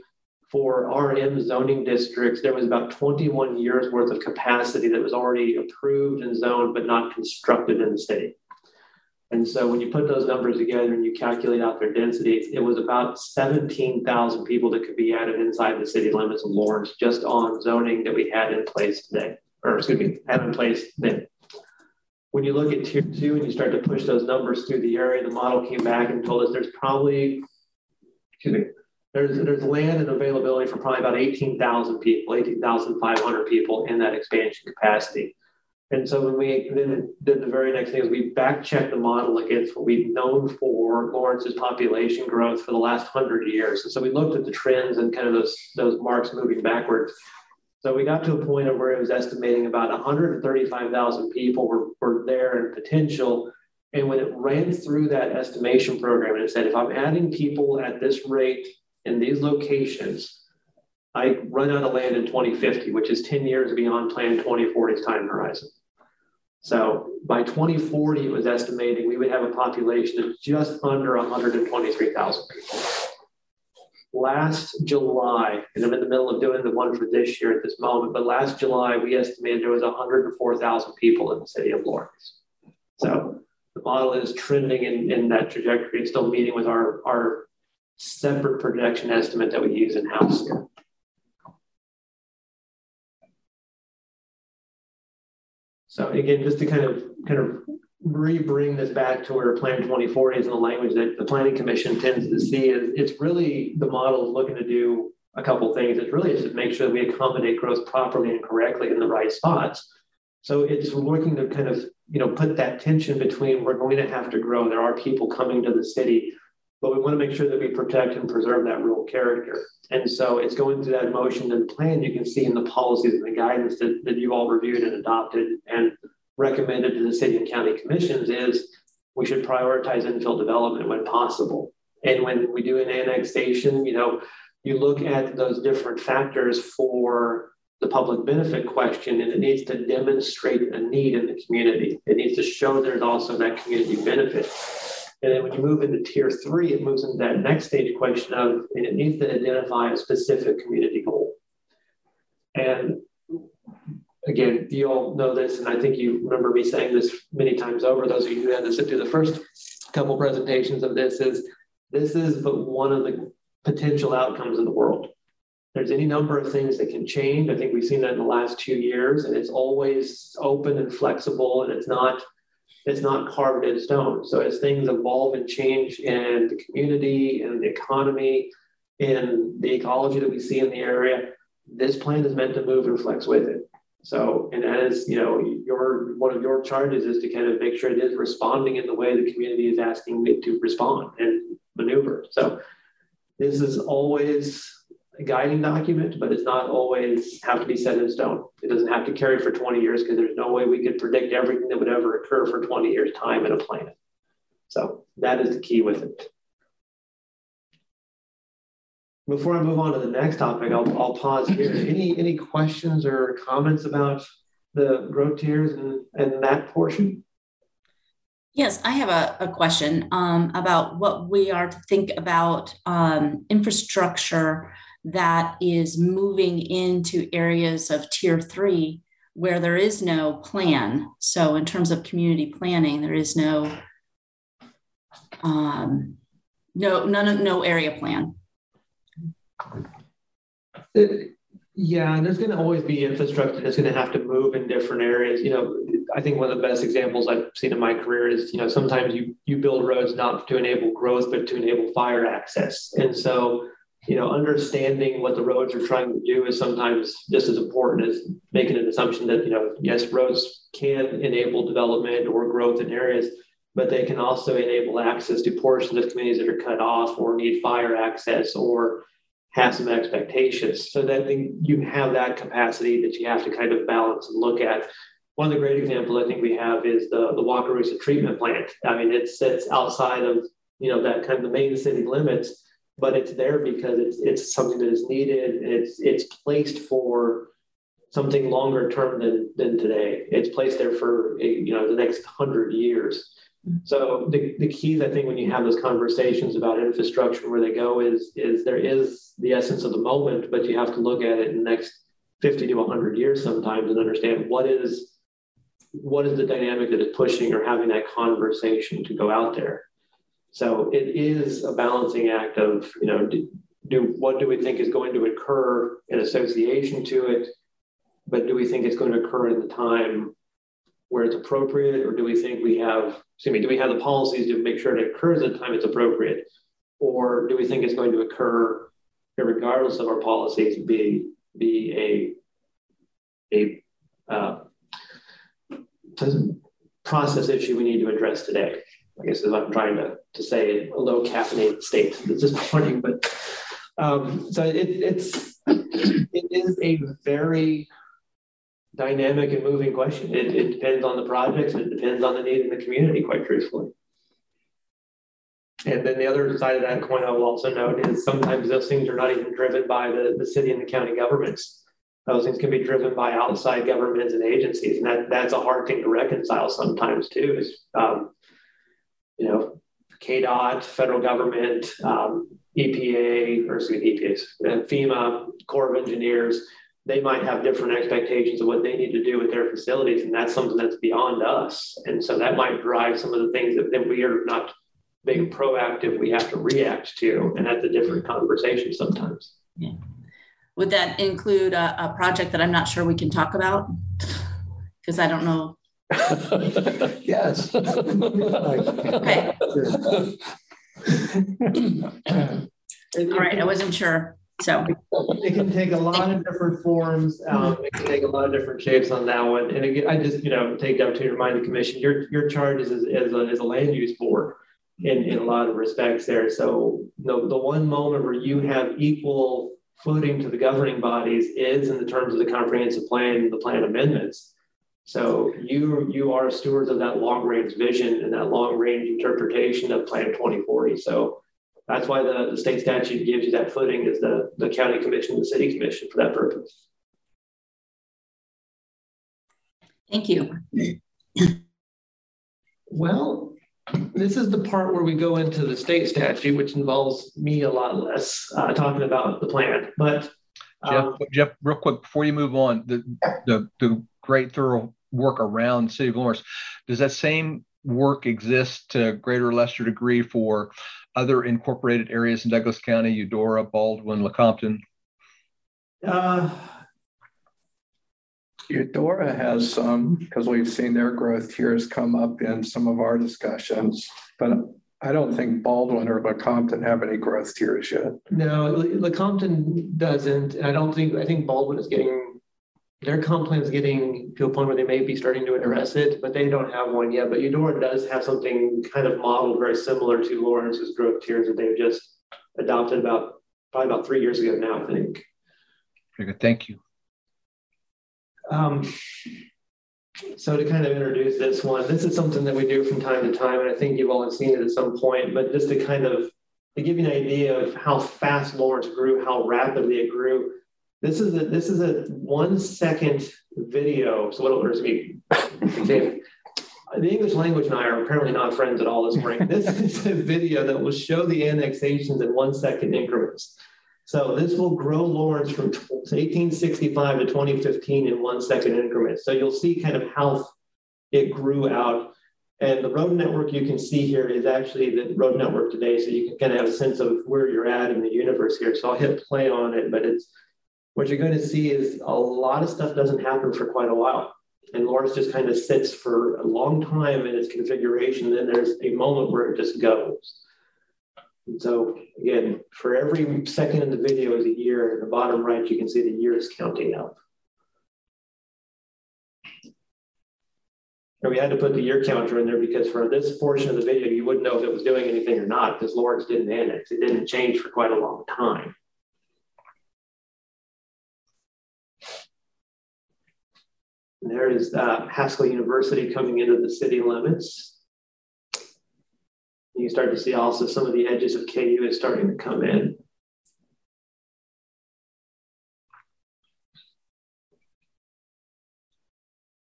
For RM zoning districts, there was about 21 years worth of capacity that was already approved and zoned, but not constructed in the city. And so when you put those numbers together and you calculate out their densities, it was about 17,000 people that could be added inside the city limits of Lawrence just on zoning that we had in place today, or excuse me, had in place then. When you look at tier two and you start to push those numbers through the area, the model came back and told us there's probably, excuse me, there's, there's land and availability for probably about 18,000 people, 18,500 people in that expansion capacity. And so when we then did the very next thing is we back checked the model against what we've known for Lawrence's population growth for the last hundred years. And so we looked at the trends and kind of those, those marks moving backwards. So we got to a point of where it was estimating about 135,000 people were, were there in potential. And when it ran through that estimation program and it said, if I'm adding people at this rate in these locations, I run out of land in 2050, which is 10 years beyond Plan 2040's time horizon. So by 2040, it was estimating we would have a population of just under 123,000 people. Last July, and I'm in the middle of doing the one for this year at this moment, but last July, we estimated there was 104,000 people in the city of Lawrence. So the model is trending in, in that trajectory. It's still meeting with our, our separate projection estimate that we use in house here. So again, just to kind of kind of re-bring this back to where Plan 2040 is in the language that the Planning Commission tends to see is it's really the model is looking to do a couple things. It's really just to make sure that we accommodate growth properly and correctly in the right spots. So it's looking to kind of you know put that tension between we're going to have to grow. There are people coming to the city, but we want to make sure that we protect and preserve that rural character. And so it's going through that motion and plan you can see in the policies and the guidance that, that you all reviewed and adopted and recommended to the city and county commissions is we should prioritize infill development when possible. And when we do an annexation, you know, you look at those different factors for the public benefit question, and it needs to demonstrate a need in the community. It needs to show there's also that community benefit. And then when you move into tier three, it moves into that next stage question of and it needs to identify a specific community goal. And again, you all know this, and I think you remember me saying this many times over. Those of you who had to sit through the first couple presentations of this is this is but one of the potential outcomes in the world. There's any number of things that can change. I think we've seen that in the last two years, and it's always open and flexible, and it's not it's not carved in stone. So as things evolve and change in the community and the economy and the ecology that we see in the area, this plan is meant to move and flex with it. So, and as you know, your one of your charges is to kind of make sure it is responding in the way the community is asking it to respond and maneuver. So, this is always guiding document, but it's not always have to be set in stone. It doesn't have to carry for 20 years because there's no way we could predict everything that would ever occur for 20 years time in a plan. So that is the key with it. Before I move on to the next topic, I'll, I'll pause here. Any any questions or comments about the growth tiers and, and that portion? Yes, I have a, a question um, about what we are to think about um, infrastructure that is moving into areas of tier three where there is no plan. So, in terms of community planning, there is no um, no none of no area plan. yeah, and there's going to always be infrastructure that's going to have to move in different areas. You know, I think one of the best examples I've seen in my career is, you know, sometimes you you build roads not to enable growth, but to enable fire access. And so, you know, understanding what the roads are trying to do is sometimes just as important as making an assumption that, you know, yes, roads can enable development or growth in areas, but they can also enable access to portions of communities that are cut off or need fire access or have some expectations so that you have that capacity that you have to kind of balance and look at. One of the great examples I think we have is the, the Wakarusa treatment plant. I mean, it sits outside of, you know, that kind of the main city limits, but it's there because it's, it's something that is needed it's, it's placed for something longer term than, than today. It's placed there for, you know, the next hundred years. So the, the keys, I think, when you have those conversations about infrastructure, where they go is, is there is the essence of the moment, but you have to look at it in the next 50 to 100 years sometimes and understand what is what is the dynamic that is pushing or having that conversation to go out there. So it is a balancing act of, you know, do, do what do we think is going to occur in association to it, but do we think it's going to occur in the time where it's appropriate, or do we think we have, excuse me, do we have the policies to make sure it occurs at the time it's appropriate? Or do we think it's going to occur regardless of our policies, be be a a uh, process issue we need to address today? I guess what I'm trying to, to say a low caffeinated state *laughs* this morning, but um, so it, it's it is a very dynamic and moving question. It, it depends on the projects it depends on the need in the community, quite truthfully. And then the other side of that coin I will also note is sometimes those things are not even driven by the, the city and the county governments. Those things can be driven by outside governments and agencies. And that, that's a hard thing to reconcile sometimes too, is, um, you know, KDOT, federal government, um, EPA, or excuse me, EPA, FEMA, Corps of Engineers, they might have different expectations of what they need to do with their facilities, and that's something that's beyond us. And so that might drive some of the things that, that we are not being proactive, we have to react to, and that's a different conversation sometimes. Yeah. Would that include a, a project that I'm not sure we can talk about? *laughs* Because I don't know. *laughs* yes. okay. All right, I wasn't sure. So it can take a lot of different forms. Um, it can take a lot of different shapes on that one. And again, I just, you know, take the opportunity to remind the commission, your, your charge is as, as, a, as a land use board in, in a lot of respects there. So the, the one moment where you have equal footing to the governing bodies is in the terms of the comprehensive plan, and the plan amendments. So you you are stewards of that long range vision and that long range interpretation of Plan 2040. So that's why the, the state statute gives you that footing as the, the county commission, the city commission for that purpose. Thank you. Well, this is the part where we go into the state statute, which involves me a lot less uh, talking about the plan. But um, Jeff, Jeff, real quick before you move on, the the, the great thorough work around City of Lawrence, does that same work exist to greater or lesser degree for other incorporated areas in Douglas County, Eudora, Baldwin, Lecompton? Uh, Eudora has some because we've seen their growth tiers come up in some of our discussions, but I don't think Baldwin or Lecompton have any growth tiers yet. No, Lecompton doesn't. I don't think, I think Baldwin is getting their comp plan is getting to a point where they may be starting to address it, but they don't have one yet. But Eudora does have something kind of modeled very similar to Lawrence's growth tiers that they've just adopted about probably about three years ago now, I think. Very good. Thank you. Um, so to kind of introduce this one, this is something that we do from time to time, and I think you've all seen it at some point, but just to kind of to give you an idea of how fast Lawrence grew, how rapidly it grew. This is a this is a one second video. So what does me? The English language and I are apparently not friends at all this morning. This *laughs* is a video that will show the annexations in one second increments. So this will grow Lawrence from 1865 to 2015 in one second increments. So you'll see kind of how it grew out. And the road network you can see here is actually the road network today. So you can kind of have a sense of where you're at in the universe here. So I'll hit play on it, but it's what you're going to see is a lot of stuff doesn't happen for quite a while. And Lawrence just kind of sits for a long time in its configuration. Then there's a moment where it just goes. And so again, for every second in the video is a year. In the bottom right, you can see the year is counting up. And we had to put the year counter in there because for this portion of the video, you wouldn't know if it was doing anything or not because Lawrence didn't annex. It didn't change for quite a long time. There is uh, Haskell University coming into the city limits. You start to see also some of the edges of KU is starting to come in.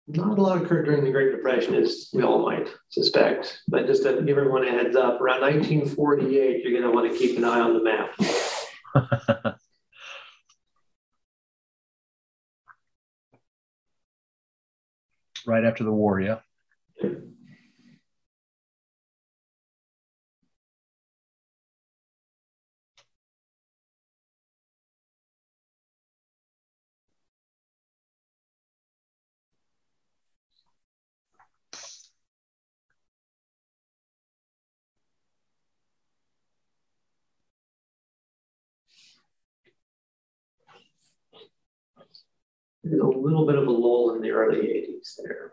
Not a lot occurred during the Great Depression, as we all might suspect. But just to give everyone a heads up, around 1948, you're going to want to keep an eye on the map. *laughs* right after the war, yeah. There's a little bit of a lull in the early 80s there.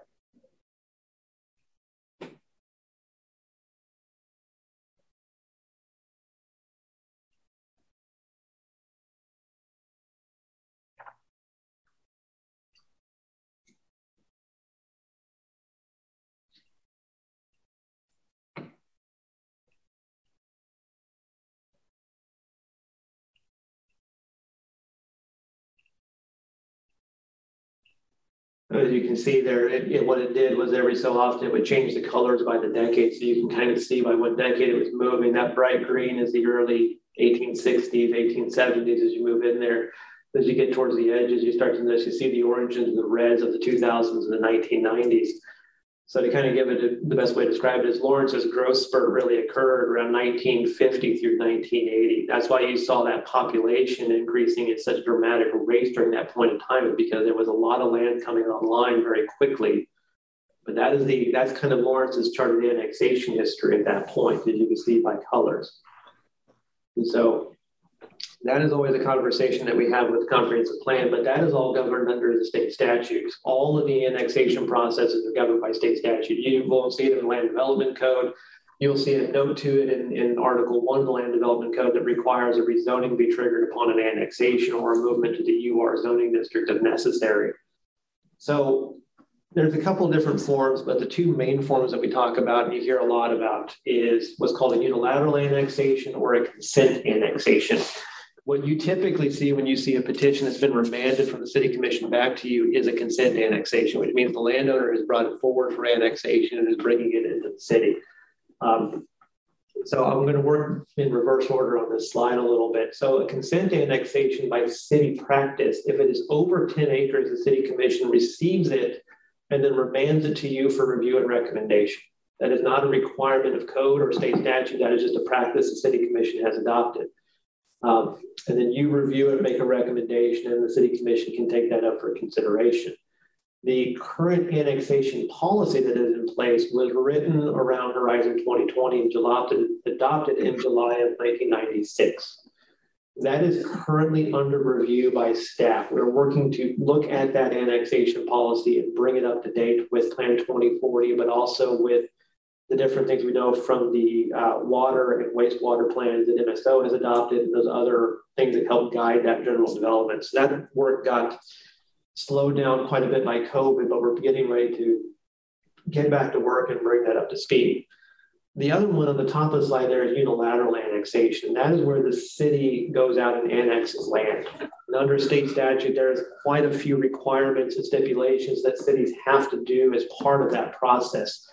As you can see there, it, it, what it did was every so often it would change the colors by the decade. So you can kind of see by what decade it was moving. That bright green is the early 1860s, 1870s as you move in there. As you get towards the edges, you start to notice you see the oranges and the reds of the 2000s and the 1990s. So to kind of give it the best way to describe it is Lawrence's growth spurt really occurred around 1950 through 1980. That's why you saw that population increasing at such a dramatic rates during that point in time because there was a lot of land coming online very quickly. But that is the that's kind of Lawrence's charted annexation history at that point, as you can see by colors. And so that is always a conversation that we have with the comprehensive plan, but that is all governed under the state statutes. All of the annexation processes are governed by state statute. You won't see it in the land development code. You'll see a note to it in, in Article 1 of the Land Development Code that requires a rezoning be triggered upon an annexation or a movement to the UR zoning district if necessary. So there's a couple different forms, but the two main forms that we talk about and you hear a lot about is what's called a unilateral annexation or a consent annexation. What you typically see when you see a petition that's been remanded from the city commission back to you is a consent annexation, which means the landowner has brought it forward for annexation and is bringing it into the city. Um, so I'm going to work in reverse order on this slide a little bit. So a consent annexation by city practice, if it is over 10 acres, the city commission receives it and then remands it to you for review and recommendation. That is not a requirement of code or state statute. That is just a practice the city commission has adopted. Um, and then you review it, make a recommendation, and the city commission can take that up for consideration. The current annexation policy that is in place was written around Horizon 2020 and adopted, adopted in July of 1996. That is currently under review by staff. We're working to look at that annexation policy and bring it up to date with Plan 2040, but also with the different things we know from the uh, water and wastewater plans that MSO has adopted and those other things that help guide that general development. So that work got slowed down quite a bit by COVID, but we're getting ready to get back to work and bring that up to speed. The other one on the top of the slide there is unilateral annexation. That is where the city goes out and annexes land. And under state statute, there's quite a few requirements and stipulations that cities have to do as part of that process.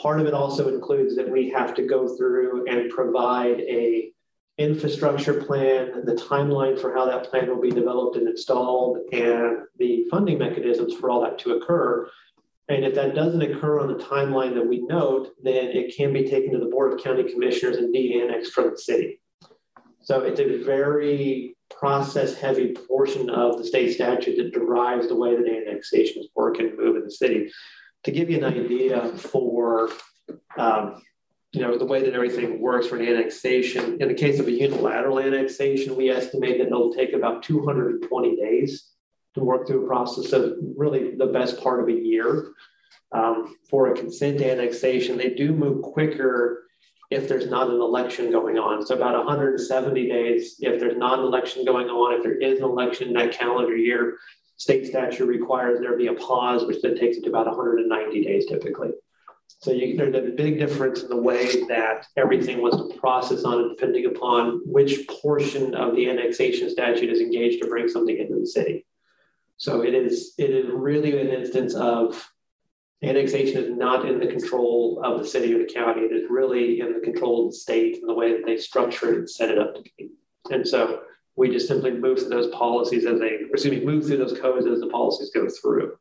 Part of it also includes that we have to go through and provide a infrastructure plan, the timeline for how that plan will be developed and installed, and the funding mechanisms for all that to occur. And if that doesn't occur on the timeline that we note, then it can be taken to the Board of County Commissioners and de-annexed from the city. So it's a very process heavy portion of the state statute that derives the way that annexations work and move in the city. To give you an idea for um, you know, the way that everything works for an annexation, in the case of a unilateral annexation, we estimate that it'll take about 220 days to work through a process of really the best part of a year. Um, for a consent annexation, they do move quicker if there's not an election going on. So about 170 days if there's not an election going on. If there is an election in that calendar year, state statute requires there be a pause, which then takes it to about 190 days typically. So you, there's a big difference in the way that everything was to process on it, depending upon which portion of the annexation statute is engaged to bring something into the city. So it is it is really an instance of annexation is not in the control of the city or the county. It is really in the control of the state and the way that they structure it and set it up to be. And so we just simply move through those policies as they, excuse me, move through those codes as the policies go through.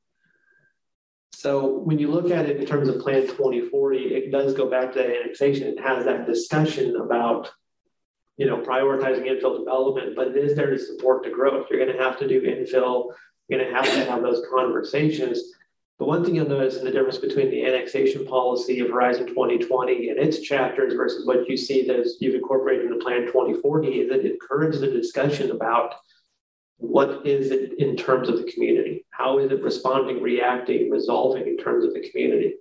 So when you look at it in terms of Plan 2040, it does go back to that annexation. It has that discussion about, you know, prioritizing infill development, but it is there to support the growth. You're going to have to do infill you're going to have to have those conversations. But one thing you'll notice in the difference between the annexation policy of Horizon 2020 and its chapters versus what you see that you've incorporated in the Plan 2040 is it encourages a discussion about what is it in terms of the community? How is it responding, reacting, resolving in terms of the community?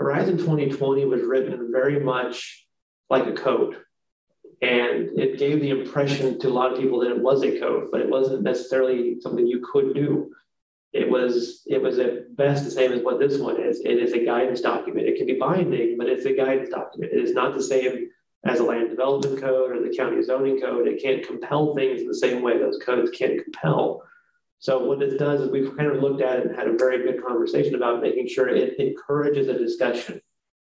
Horizon 2020 was written very much like a code. And it gave the impression to a lot of people that it was a code, but it wasn't necessarily something you could do. It was it was at best the same as what this one is. It is a guidance document. It can be binding, but it's a guidance document. It is not the same as a land development code or the county zoning code. It can't compel things in the same way those codes can't compel. So what it does is we've kind of looked at it and had a very good conversation about making sure it encourages a discussion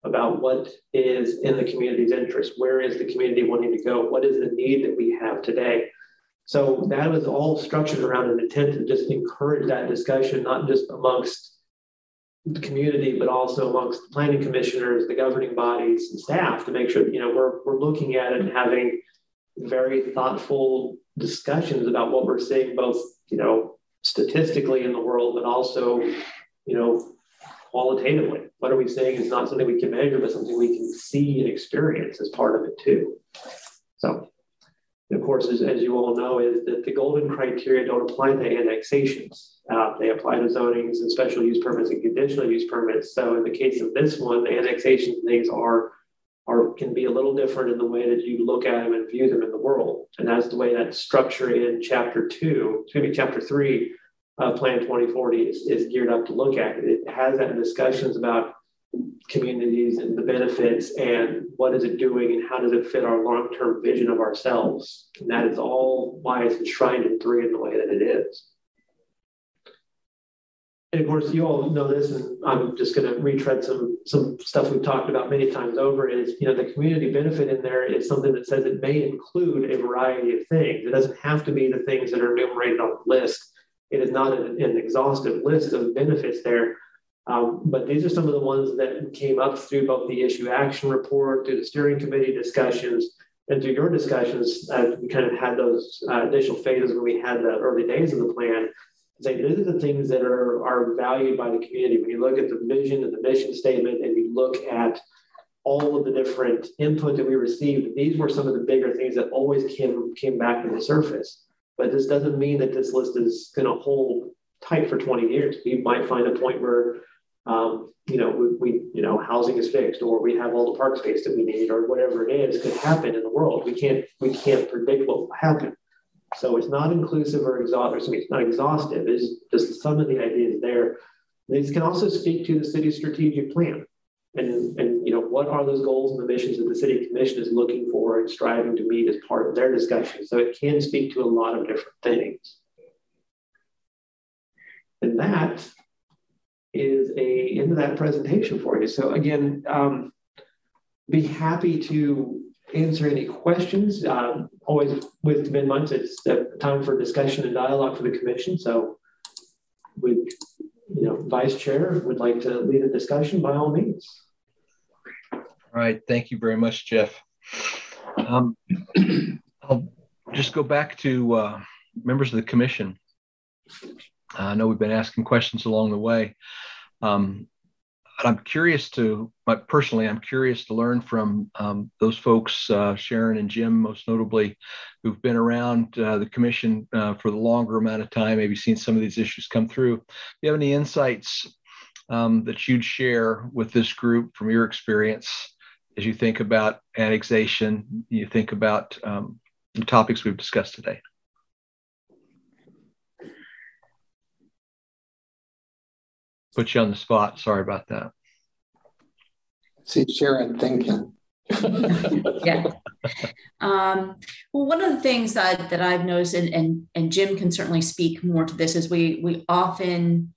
about what is in the community's interest. Where is the community wanting to go? What is the need that we have today? So that was all structured around an intent to just encourage that discussion, not just amongst the community, but also amongst the planning commissioners, the governing bodies, and staff to make sure you know we're we're looking at it and having very thoughtful discussions about what we're seeing, both you know statistically in the world, but also you know qualitatively. What are we saying is not something we can measure, but something we can see and experience as part of it too. So, of course, as, as you all know, is that the golden criteria don't apply to annexations. Uh, they apply to zonings and special use permits and conditional use permits. So, in the case of this one, the annexation things are are can be a little different in the way that you look at them and view them in the world. And that's the way that structure in chapter two, me, chapter three uh, Plan 2040 is, is geared up to look at. It has that discussions about communities and the benefits and what is it doing and how does it fit our long-term vision of ourselves. And that is all why it's enshrined in three in the way that it is. And of course, you all know this, and I'm just going to retread some some stuff we've talked about many times over. Is you know the community benefit in there is something that says it may include a variety of things. It doesn't have to be the things that are enumerated on the list it is not an, an exhaustive list of benefits there, um, but these are some of the ones that came up through both the issue action report, through the steering committee discussions, and through your discussions. Uh, we kind of had those uh, initial phases when we had the early days of the plan. Say these are the things that are, are valued by the community. When you look at the vision and the mission statement, and you look at all of the different input that we received, these were some of the bigger things that always came came back to the surface. But this doesn't mean that this list is going to hold tight for 20 years. We might find a point where um, you know, we, we, you know, housing is fixed, or we have all the park space that we need, or whatever it is, could happen in the world. We can't, we can't predict what will happen. So it's not inclusive or exhaustive. It's not exhaustive. It's just some of the ideas there. These can also speak to the city's strategic plan, and and you know what are those goals and the missions that the city commission is looking for and striving to meet as part of their discussion. So it can speak to a lot of different things. And that is a end of that presentation for you. So again, um, be happy to answer any questions. Um, always with mid months, it's the time for discussion and dialogue for the commission. So we, you know, vice chair would like to lead a discussion by all means. All right. Thank you very much, Jeff. Um, I'll just go back to uh, members of the commission. I know we've been asking questions along the way. Um, I'm curious to, personally, I'm curious to learn from um, those folks, uh, Sharon and Jim, most notably, who've been around uh, the commission uh, for the longer amount of time, maybe seen some of these issues come through. Do you have any insights um, that you'd share with this group from your experience as you think about annexation, you think about um, the topics we've discussed today? Put you on the spot. Sorry about that. See Sharon thinking. *laughs* yeah. Um, well, one of the things that, that I've noticed, and, and, and Jim can certainly speak more to this, is we we often,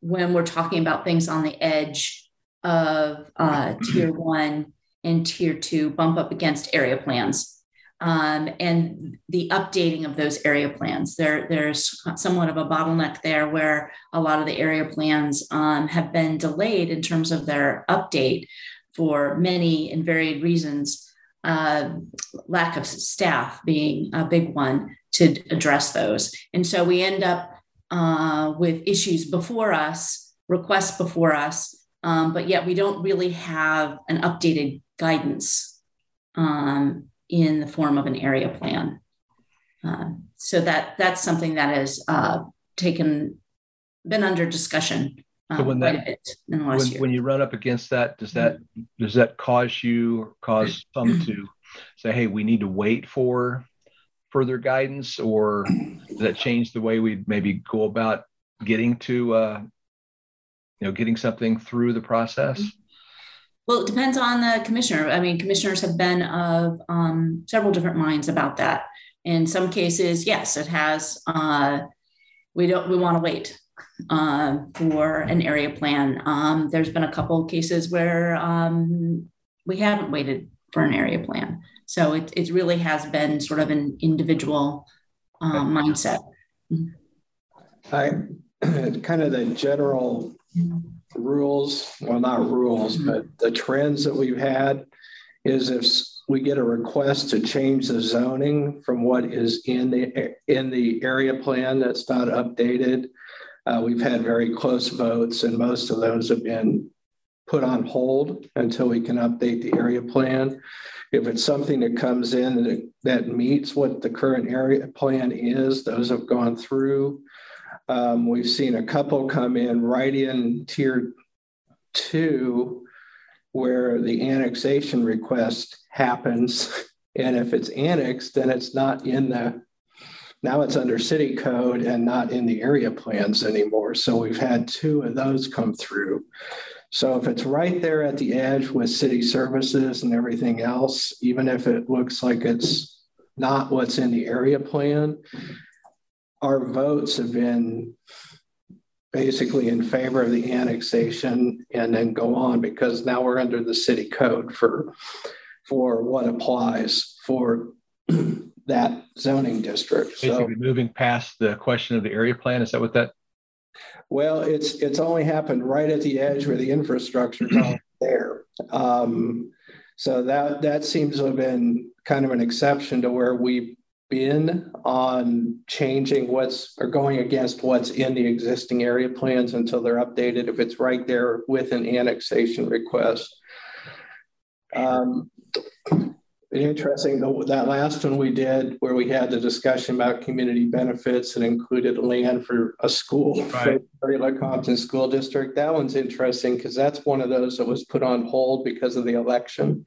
when we're talking about things on the edge of uh, tier one and tier two, bump up against area plans um, and the updating of those area plans. There, there's somewhat of a bottleneck there where a lot of the area plans um, have been delayed in terms of their update for many and varied reasons. Uh, lack of staff being a big one to address those. And so we end up uh, with issues before us, requests before us, um, but yet we don't really have an updated guidance um, in the form of an area plan. Uh, so that that's something that has uh, taken been under discussion uh, so when that, when, when, you run up against that, does that mm-hmm. does that cause you or cause *clears throat* some to say, "Hey, we need to wait for further guidance," or does that change the way we maybe go about getting to, uh, you know, getting something through the process? Well, it depends on the commissioner. I mean, commissioners have been of um, several different minds about that. In some cases, yes, it has. Uh, we don't. We want to wait uh, for an area plan. Um, there's been a couple of cases where um, we haven't waited for an area plan. So it, it really has been sort of an individual um, mindset. I *clears throat* kind of the general rules, well, not rules, mm-hmm. but the trends that we've had is if we get a request to change the zoning from what is in the in the area plan that's not updated, uh, we've had very close votes, and most of those have been put on hold until we can update the area plan. If it's something that comes in that, that meets what the current area plan is, those have gone through. Um, we've seen a couple come in right in tier two where the annexation request happens. And if it's annexed, then it's not in the, now it's under city code and not in the area plans anymore. So we've had two of those come through. So if it's right there at the edge with city services and everything else, even if it looks like it's not what's in the area plan, our votes have been basically in favor of the annexation and then go on because now we're under the city code for for what applies for *clears throat* that zoning district. Basically so, moving past the question of the area plan, is that what that? Well, it's it's only happened right at the edge where the infrastructure is there. Um, so that that seems to have been kind of an exception to where we been on changing what's or going against what's in the existing area plans until they're updated if it's right there with an annexation request. Um, interesting, that last one we did where we had the discussion about community benefits and included land for a school, right. for Lecompton School District. That one's interesting because that's one of those that was put on hold because of the election.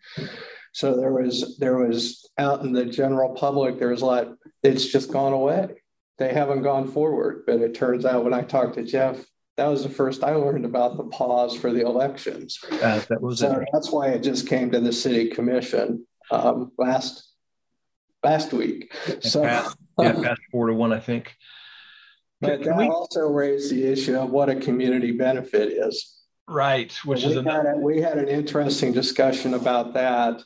So there was there was out in the general public, there was a lot, it's just gone away. They haven't gone forward. But it turns out when I talked to Jeff, that was the first I learned about the pause for the elections. Uh, that was so that's why it just came to the city commission um, last last week. So yeah, *laughs* passed four to one, I think. But that we, also raised the issue of what a community benefit is. Right, which we is had a, we had an interesting discussion about that,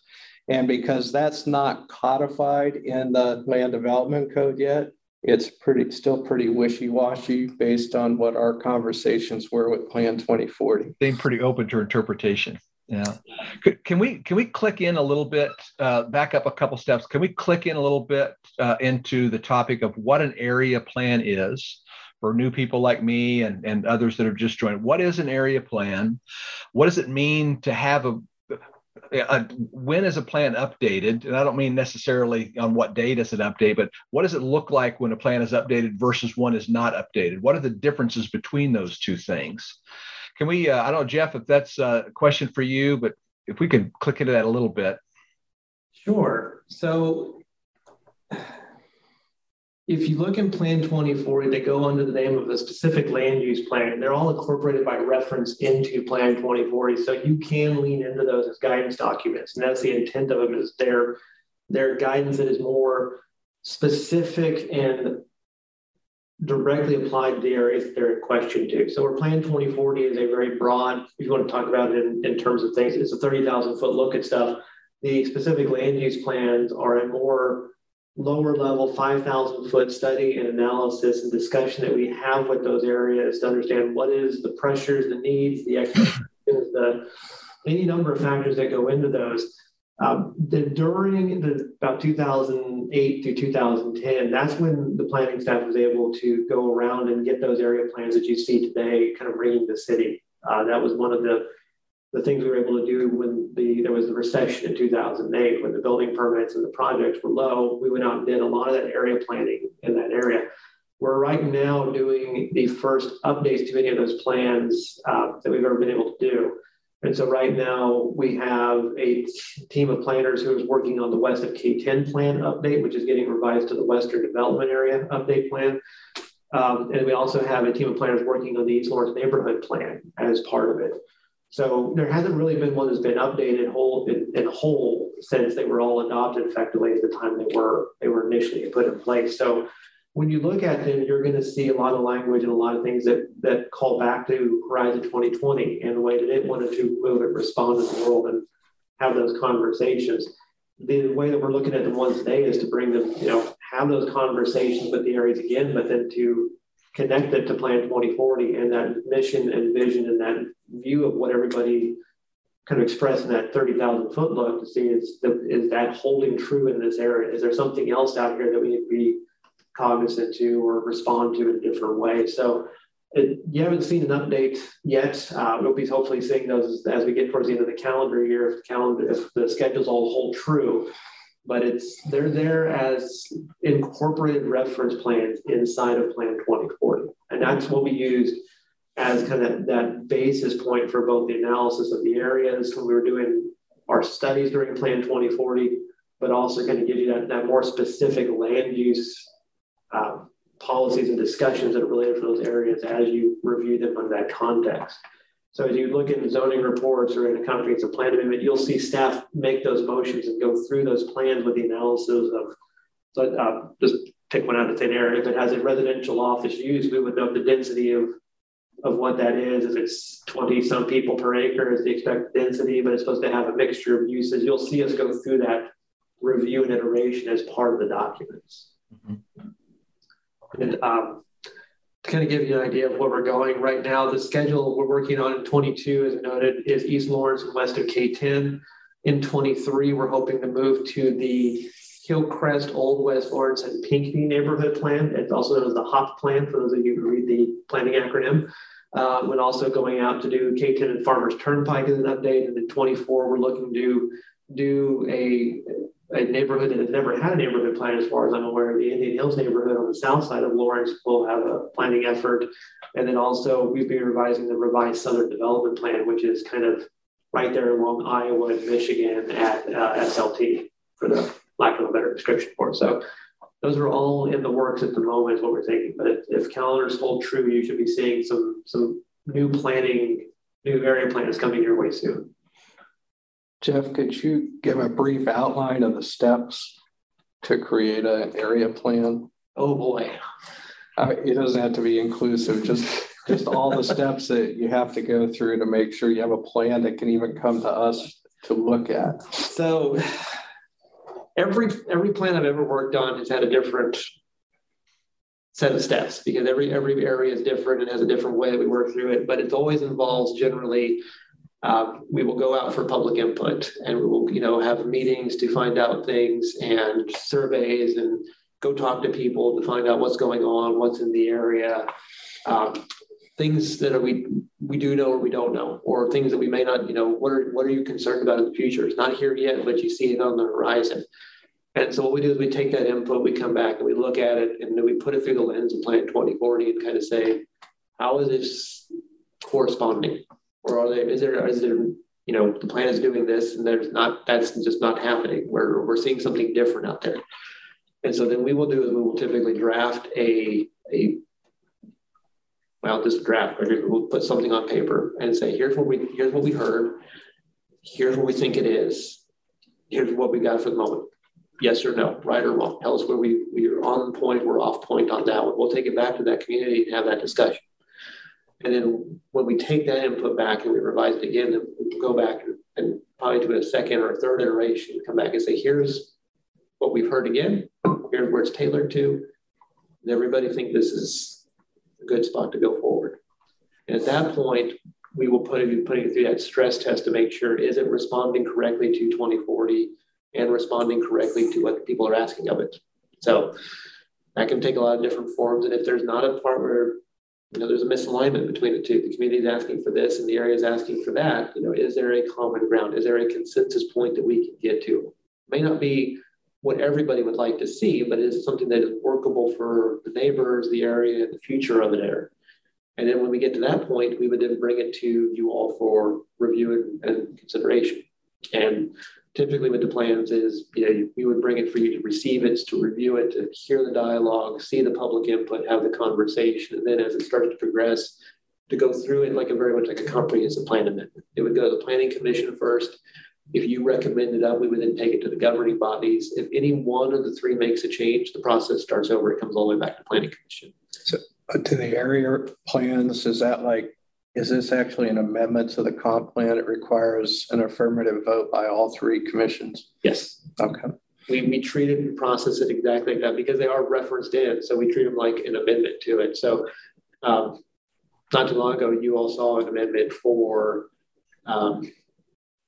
and because that's not codified in the land development code yet, it's pretty still pretty wishy-washy based on what our conversations were with Plan 2040. Being pretty open to interpretation. Yeah. Can we can we click in a little bit, uh, back up a couple steps? Can we click in a little bit uh, into the topic of what an area plan is for new people like me and, and others that have just joined? What is an area plan? What does it mean to have a, a when is a plan updated? And I don't mean necessarily on what day does it update, but what does it look like when a plan is updated versus one is not updated? What are the differences between those two things? Can we, uh, I don't know, Jeff, if that's a question for you, but if we could click into that a little bit. Sure. So if you look in Plan 2040, they go under the name of a specific land use plan. They're all incorporated by reference into Plan 2040. So you can lean into those as guidance documents. And that's the intent of them is their, their guidance that is more specific and directly applied to the areas that they're in question to. So our plan 2040 is a very broad, if you want to talk about it in, in terms of things, it's a 30,000 foot look at stuff. The specific land use plans are a more lower level 5,000 foot study and analysis and discussion that we have with those areas to understand what is the pressures, the needs, the expectations, the any number of factors that go into those. Um, the, during the, about 2008 through 2010, that's when the planning staff was able to go around and get those area plans that you see today kind of ringing the city. Uh, that was one of the, the things we were able to do when the, there was the recession in 2008, when the building permits and the projects were low. We went out and did a lot of that area planning in that area. We're right now doing the first updates to any of those plans uh, that we've ever been able to do. And so right now we have a team of planners who is working on the west of K10 plan update, which is getting revised to the Western Development Area update plan. Um, and we also have a team of planners working on the East Lawrence neighborhood plan as part of it. So there hasn't really been one that's been updated whole in, in whole since they were all adopted effectively at the time they were they were initially put in place. So when you look at them, you're going to see a lot of language and a lot of things that that call back to Horizon 2020 and the way that it wanted to move and respond to the world and have those conversations. The way that we're looking at the ones today is to bring them, you know, have those conversations with the areas again, but then to connect it to Plan 2040 and that mission and vision and that view of what everybody kind of expressed in that 30,000 foot look to see is, the, is that holding true in this area? Is there something else out here that we need to be cognizant to or respond to in a different way. So it, you haven't seen an update yet. Uh, we'll be hopefully seeing those as, as, we get towards the end of the calendar year, if the calendar, if the schedules all hold true. But it's they're there as incorporated reference plans inside of Plan 2040, and that's what we used as kind of that basis point for both the analysis of the areas when we were doing our studies during Plan 2040, but also kind of give you that, that more specific land use uh, policies and discussions that are related to those areas as you review them in that context. So as you look in zoning reports or in a comprehensive plan amendment, you'll see staff make those motions and go through those plans with the analysis of, so uh, just pick one out of thin air. If it has a residential office use, we would know the density of, of what that is. If it's 20 some people per acre is the expected density, but it's supposed to have a mixture of uses. You'll see us go through that review and iteration as part of the documents. Mm-hmm. And um, kind of give you an idea of where we're going right now, the schedule we're working on in 22, as noted, is East Lawrence and west of K10. In 23, we're hoping to move to the Hillcrest, Old West Lawrence, and Pinckney neighborhood plan. It's also known as the HOP plan for those of you who read the planning acronym. Um, and also going out to do K10 and Farmers Turnpike as an update. And in 24, we're looking to do a a neighborhood that has never had a neighborhood plan, as far as I'm aware, the Indian Hills neighborhood on the south side of Lawrence will have a planning effort. And then also we've been revising the revised Southern Development Plan, which is kind of right there along Iowa and Michigan at uh, SLT for the lack of a better description for it. So those are all in the works at the moment is what we're thinking. But if, if calendars hold true, you should be seeing some some new planning, new area plans coming your way soon. Jeff, could you give a brief outline of the steps to create an area plan? Oh boy. Uh, it doesn't have to be inclusive, just just all the steps that you have to go through to make sure you have a plan that can even come to us to look at. So every every plan I've ever worked on has had a different set of steps because every every area is different and has a different way that we work through it. But it always involves generally um, we will go out for public input and we will you know have meetings to find out things and surveys and go talk to people to find out what's going on, what's in the area. Um, things that we we do know or we don't know, or things that we may not, you know, what are what are you concerned about in the future? It's not here yet, but you see it on the horizon. And so what we do is we take that input, we come back and we look at it, and then we put it through the lens of Plan 2040 and kind of say, how is this corresponding? Or are they, is there, is there, you know, the plan is doing this and there's not, that's just not happening. We're, we're seeing something different out there. And so then we will do is we will typically draft a, a well, this draft, we'll put something on paper and say, here's what we here's what we heard, here's what we think it is, here's what we got for the moment. Yes or no, right or wrong. Tell us where we we are on point, we're off point on that one. We'll take it back to that community and have that discussion. And then when we take that input back and we revise it again, then we'll go back and, probably do a second or a third iteration, come back and say, here's what we've heard again, here's where it's tailored to. Does everybody think this is a good spot to go forward. And at that point, we will put it, putting it through that stress test to make sure is it responding correctly to 2040 and responding correctly to what people are asking of it. So that can take a lot of different forms. And if there's not a part where you know there's a misalignment between the two, the community is asking for this and the area is asking for that, you know, is there a common ground? Is there a consensus point that we can get to? It may not be what everybody would like to see, but is something that is workable for the neighbors, the area, the future of the area. And then when we get to that point, we would then bring it to you all for review and, and consideration. And typically with the plans is, you know, we would bring it for you to receive it, to review it, to hear the dialogue, see the public input, have the conversation. And then as it starts to progress, to go through it like a very much like a comprehensive plan amendment. It would go to the planning commission first. If you recommend it up, we would then take it to the governing bodies. If any one of the three makes a change, the process starts over. It comes all the way back to planning commission. So uh, to the area plans, is that like, is this actually an amendment to the comp plan? It requires an affirmative vote by all three commissions? Yes. Okay. We, we treat it and process it exactly like that because they are referenced in. So we treat them like an amendment to it. So um, not too long ago, you all saw an amendment for um,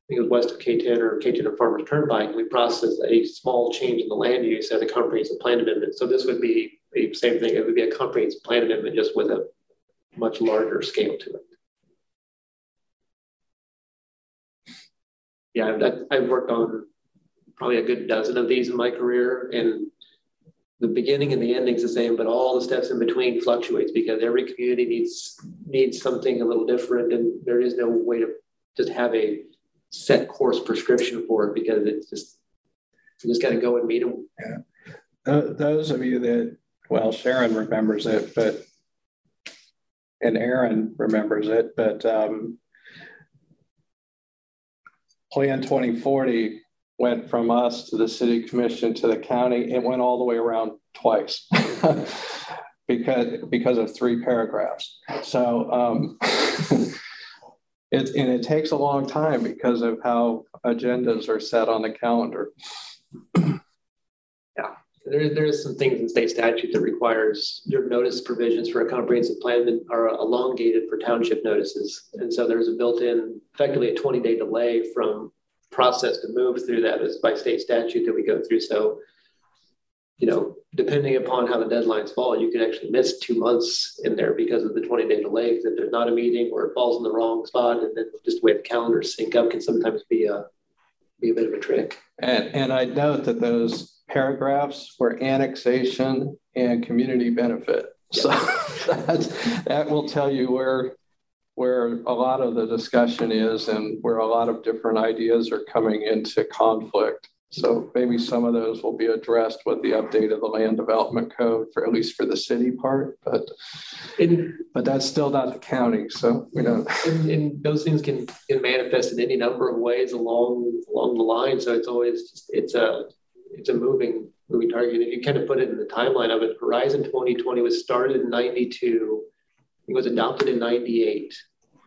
think it was west of K10 or K10 and Farmers Turnpike, we processed a small change in the land use as a comprehensive plan amendment. So this would be the same thing. It would be a comprehensive plan amendment just with a much larger scale to it. Yeah, I've, I've worked on probably a good dozen of these in my career, and the beginning and the ending is the same, but all the steps in between fluctuates because every community needs needs something a little different, and there is no way to just have a set course prescription for it because it's just you just got to go and meet them. Yeah. Uh, those of you that, well, Sharon remembers it, but and Aaron remembers it, but um, Plan 2040 went from us to the city commission to the county. It went all the way around twice *laughs* because because of three paragraphs. So um, *laughs* It, and it takes a long time because of how agendas are set on the calendar. *clears throat* yeah, there, there's some things in state statute that requires your notice provisions for a comprehensive plan that are elongated for township notices. And so there's a built-in, effectively a 20-day delay from process to move through that is by state statute that we go through. So you know, depending upon how the deadlines fall, you could actually miss two months in there because of the 20 day delay. If there's not a meeting or it falls in the wrong spot, and then just the way the calendars sync up can sometimes be a be a bit of a trick. And, and I note that those paragraphs were annexation and community benefit. So *laughs* that's, that will tell you where where a lot of the discussion is and where a lot of different ideas are coming into conflict. So maybe some of those will be addressed with the update of the land development code for at least for the city part, but but that's still not the county. So we know *laughs* and, and, those things can, can manifest in any number of ways along along the line. So it's always just, it's a it's a moving moving target. If you kind of put it in the timeline of it, Horizon 2020 was started in 92 it was adopted in 98,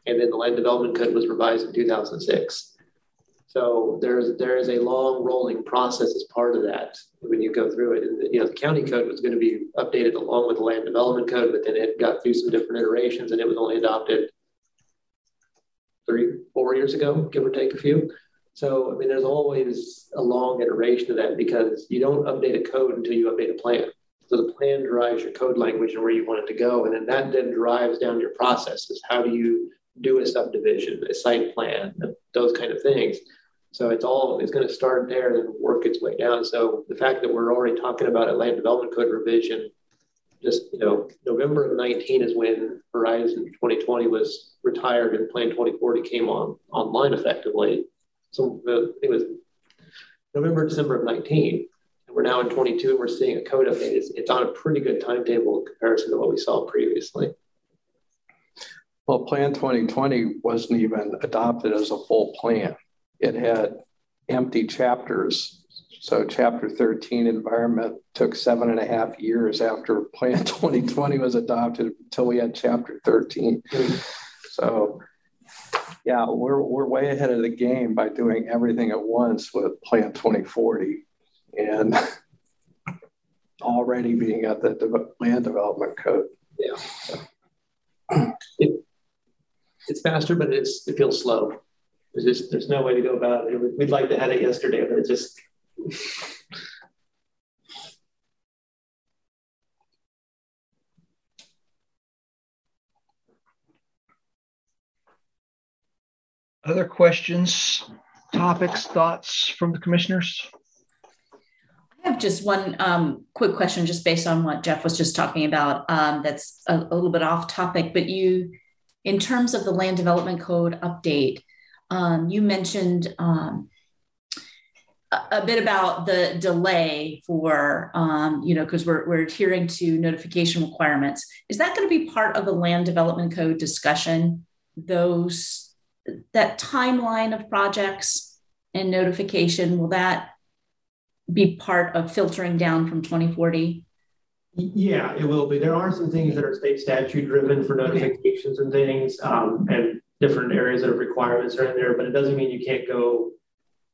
and then the land development code was revised in 2006. So there's there is a long rolling process as part of that when you go through it. And you know, the county code was going to be updated along with the land development code, but then it got through some different iterations, and it was only adopted three, four years ago, give or take a few. So I mean, there's always a long iteration of that because you don't update a code until you update a plan. So the plan drives your code language and where you want it to go. And then that then drives down your processes. How do you do a subdivision, a site plan, those kind of things. So it's all it's going to start there and work its way down. So the fact that we're already talking about a land development code revision, just you know, November of 19 is when Horizon 2020 was retired and Plan 2040 came on online effectively. So it was November, December of 19 And we're now in 22 and we're seeing a code update. It's, it's on a pretty good timetable in comparison to what we saw previously. Well, Plan 2020 wasn't even adopted as a full plan. It had empty chapters. So chapter 13 environment took seven and a half years after Plan *laughs* 2020 was adopted until we had chapter 13. Mm-hmm. So yeah, we're, we're way ahead of the game by doing everything at once with Plan 2040 and *laughs* already being at the de- land development code. Yeah. It, it's faster, but it's it feels slow. There's just there's no way to go about it. We'd like to have it yesterday, but it just *laughs* Other questions, topics, thoughts from the commissioners? I have just one um, quick question, just based on what Jeff was just talking about. Um, that's a, a, little bit off topic, but you, in terms of the land development code update, um, you mentioned um, a, a, bit about the delay for, um, you know, because we're, we're adhering to notification requirements. Is that going to be part of the land development code discussion? Those that timeline of projects and notification will that be part of filtering down from 2040? Yeah, it will be. There are some things that are state statute driven for notifications and things, um, and different areas of requirements are in there. But it doesn't mean you can't go,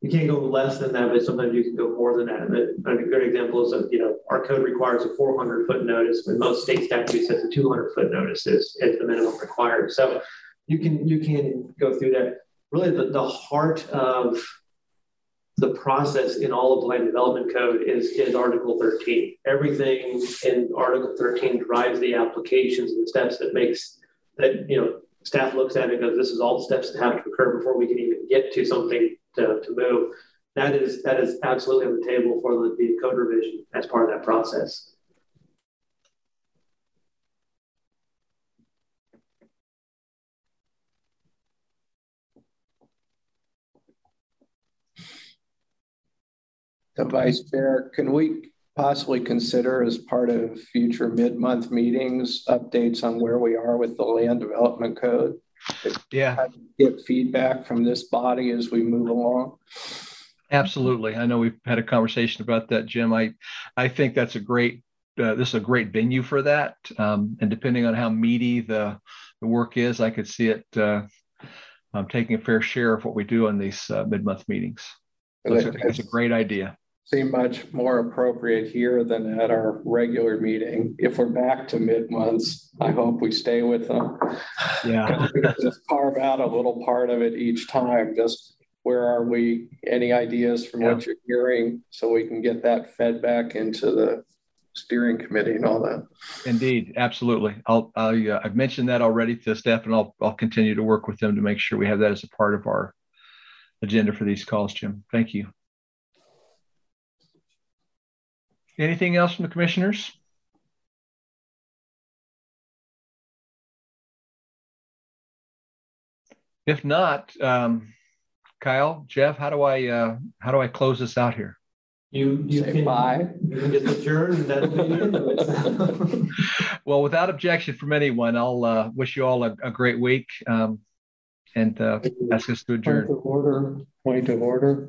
you can't go less than that. But sometimes you can go more than that. But a good example is that you know our code requires a 400 foot notice, when most state statutes says a 200 foot notice is, is the minimum required. So you can you can go through that. Really, the, the heart of the process in all of the land development code is, is Article 13. Everything in Article 13 drives the applications and the steps that makes that, you know, staff looks at it and goes, this is all the steps that have to occur before we can even get to something to, to move. That is that is absolutely on the table for the, the code revision as part of that process. The vice chair, can we possibly consider as part of future mid-month meetings updates on where we are with the land development code? Yeah. Get feedback from this body as we move along. Absolutely. I know we've had a conversation about that, Jim. I, I think that's a great, uh, this is a great venue for that. Um, and depending on how meaty the, the work is, I could see it uh, um, taking a fair share of what we do on these uh, mid-month meetings. So I think it's a great idea seem much more appropriate here than at our regular meeting. If we're back to mid months, I hope we stay with them. Yeah. *laughs* just carve out a little part of it each time. Just where are we? Any ideas from yeah. what you're hearing so we can get that fed back into the steering committee and all that. Indeed, absolutely. I'll, I, uh, I've mentioned that already to staff, and I'll I'll continue to work with them to make sure we have that as a part of our agenda for these calls, Jim. Thank you. Anything else from the commissioners? If not, um, Kyle, Jeff, how do I uh, how do I close this out here? You you Say can bye. You can just adjourn and that'll be the end of it. well, without objection from anyone, I'll uh, wish you all a, a great week um, and uh, ask us to adjourn. Point adjourn. of order, point of order.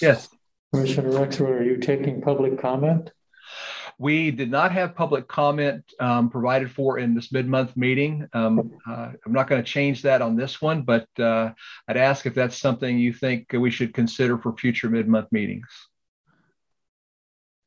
Yes, Commissioner Rexroad, are you taking public comment? we did not have public comment um, provided for in this mid-month meeting. Um, uh, I'm not going to change that on this one, but uh, I'd ask if that's something you think we should consider for future mid-month meetings.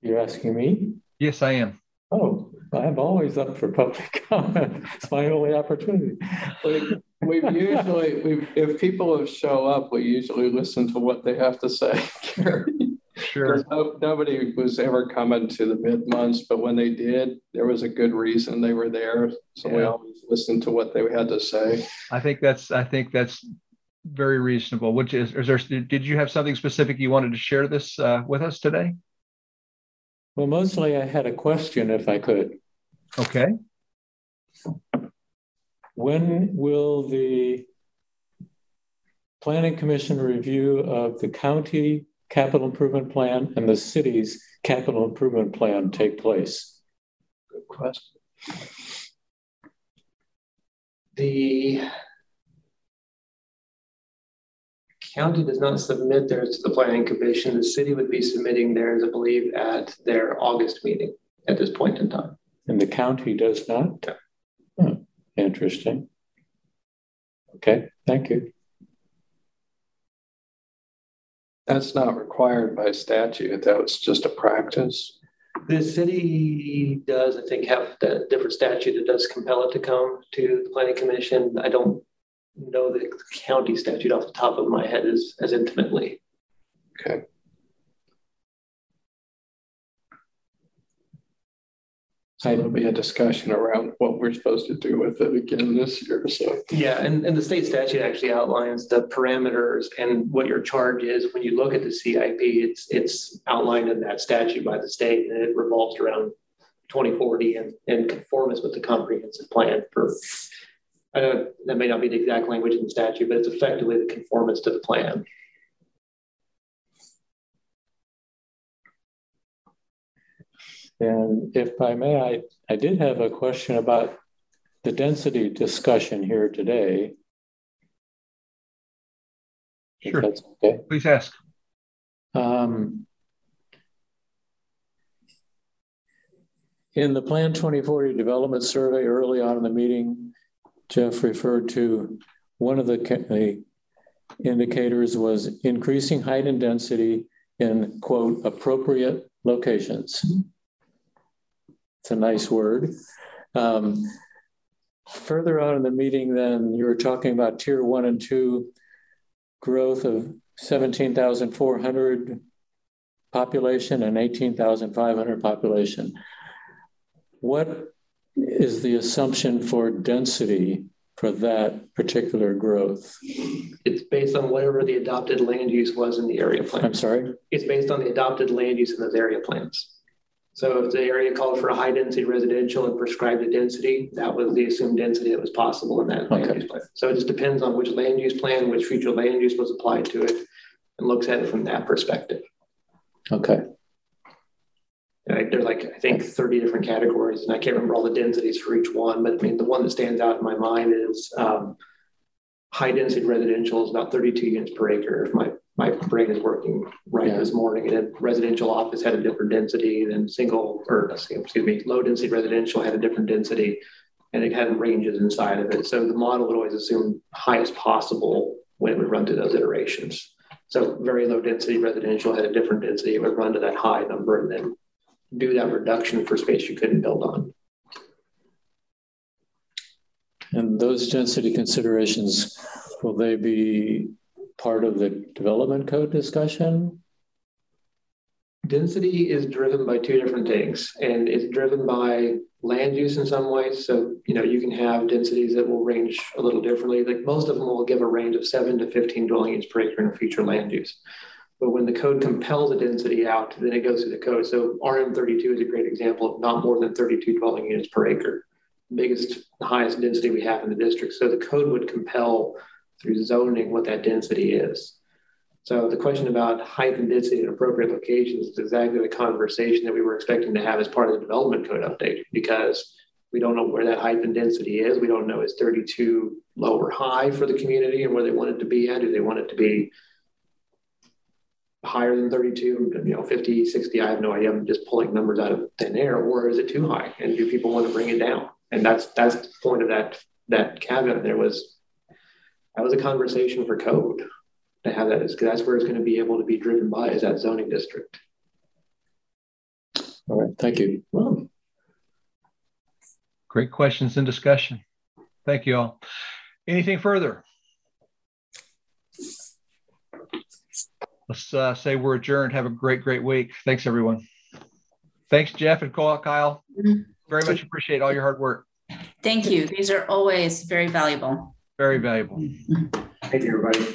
You're asking me? Yes, I am. Oh, I'm always up for public *laughs* comment. It's my only opportunity. We- We've usually, we've, if people have show up, we usually listen to what they have to say. *laughs* Gary. Sure. No- Nobody was ever coming to the mid months, but when they did, there was a good reason they were there. So we always listened to what they had to say. I think that's I think that's very reasonable. Which is, is there? Did you have something specific you wanted to share this uh, with us today? Well, mostly I had a question if I could. Okay. When will the Planning Commission review of the county capital improvement plan and the city's capital improvement plan take place? Good question. The county does not submit theirs to the planning commission. The city would be submitting theirs, I believe, at their August meeting at this point in time. And the county does not? Yeah. Hmm, Interesting. Okay, thank you. That's not required by statute. That was just a practice. The city does, I think, have a different statute that does compel it to come to the planning commission. I don't know the county statute off the top of my head as, as intimately. Okay. So there'll be a discussion around what we're supposed to do with it again this year. So Yeah, and, and the state statute actually outlines the parameters and what your charge is. When you look at the CIP, it's, it's outlined in that statute by the state and it revolves around 2040 and, and conformance with the comprehensive plan for, I know that may not be the exact language in the statute, but it's effectively the conformance to the plan. And if I may, I, I did have a question about the density discussion here today. Sure. that's okay. Please ask. Um, in the Plan 2040 Development Survey early on in the meeting, Jeff referred to one of the, the indicators was increasing height and density in quote appropriate locations. It's a nice word. Um, further on in the meeting, then you were talking about tier one and two growth of 17,400 population and 18,500 population. What is the assumption for density for that particular growth? It's based on whatever the adopted land use was in the area plan. I'm sorry? It's based on the adopted land use in those area plans. So if the area called for a high density residential and prescribed a density, that was the assumed density that was possible in that land use plan. So it just depends on which land use plan, which future land use was applied to it and looks at it from that perspective. Okay. Like, there's like, I think 30 different categories and I can't remember all the densities for each one, but I mean, the one that stands out in my mind is um, high density residential is about 32 units per acre. If my, my brain is working right Yeah. this morning and then residential office had a different density than single or excuse me, low density residential had a different density and it had ranges inside of it. So the model would always assume highest possible when it would run through those iterations. So very low density residential had a different density. It would run to that high number and then do that reduction for space you couldn't build on. And those density considerations, will they be part of the development code discussion? density is driven by two different things, and it's driven by land use in some ways. So, you know, you can have densities that will range a little differently. Like most of them will give a range of seven to 15 dwelling units per acre in a future land use. But when the code compels a density out, then it goes through the code. So RM32 is a great example of not more than 32 dwelling units per acre, biggest, highest density we have in the district. So the code would compel through zoning what that density is. So the question about height and density in appropriate locations is exactly the conversation that we were expecting to have as part of the development code update because we don't know where that height and density is. We don't know is 32 low or high for the community and where they want it to be at. Do they want it to be higher than 32, you know, 50, 60? I have no idea. I'm just pulling numbers out of thin air. Or is it too high? And do people want to bring it down? And that's that's the point of that that caveat there was that was a conversation for code to have that, because that's where it's going to be able to be driven by is that zoning district. All right, thank you. Well, Great questions and discussion. Thank you all. Anything further? Let's uh, say we're adjourned. Have a great, great week. Thanks, everyone. Thanks, Jeff and Kyle. Very much appreciate all your hard work. Thank you. These are always very valuable. Very valuable. Thank you, everybody.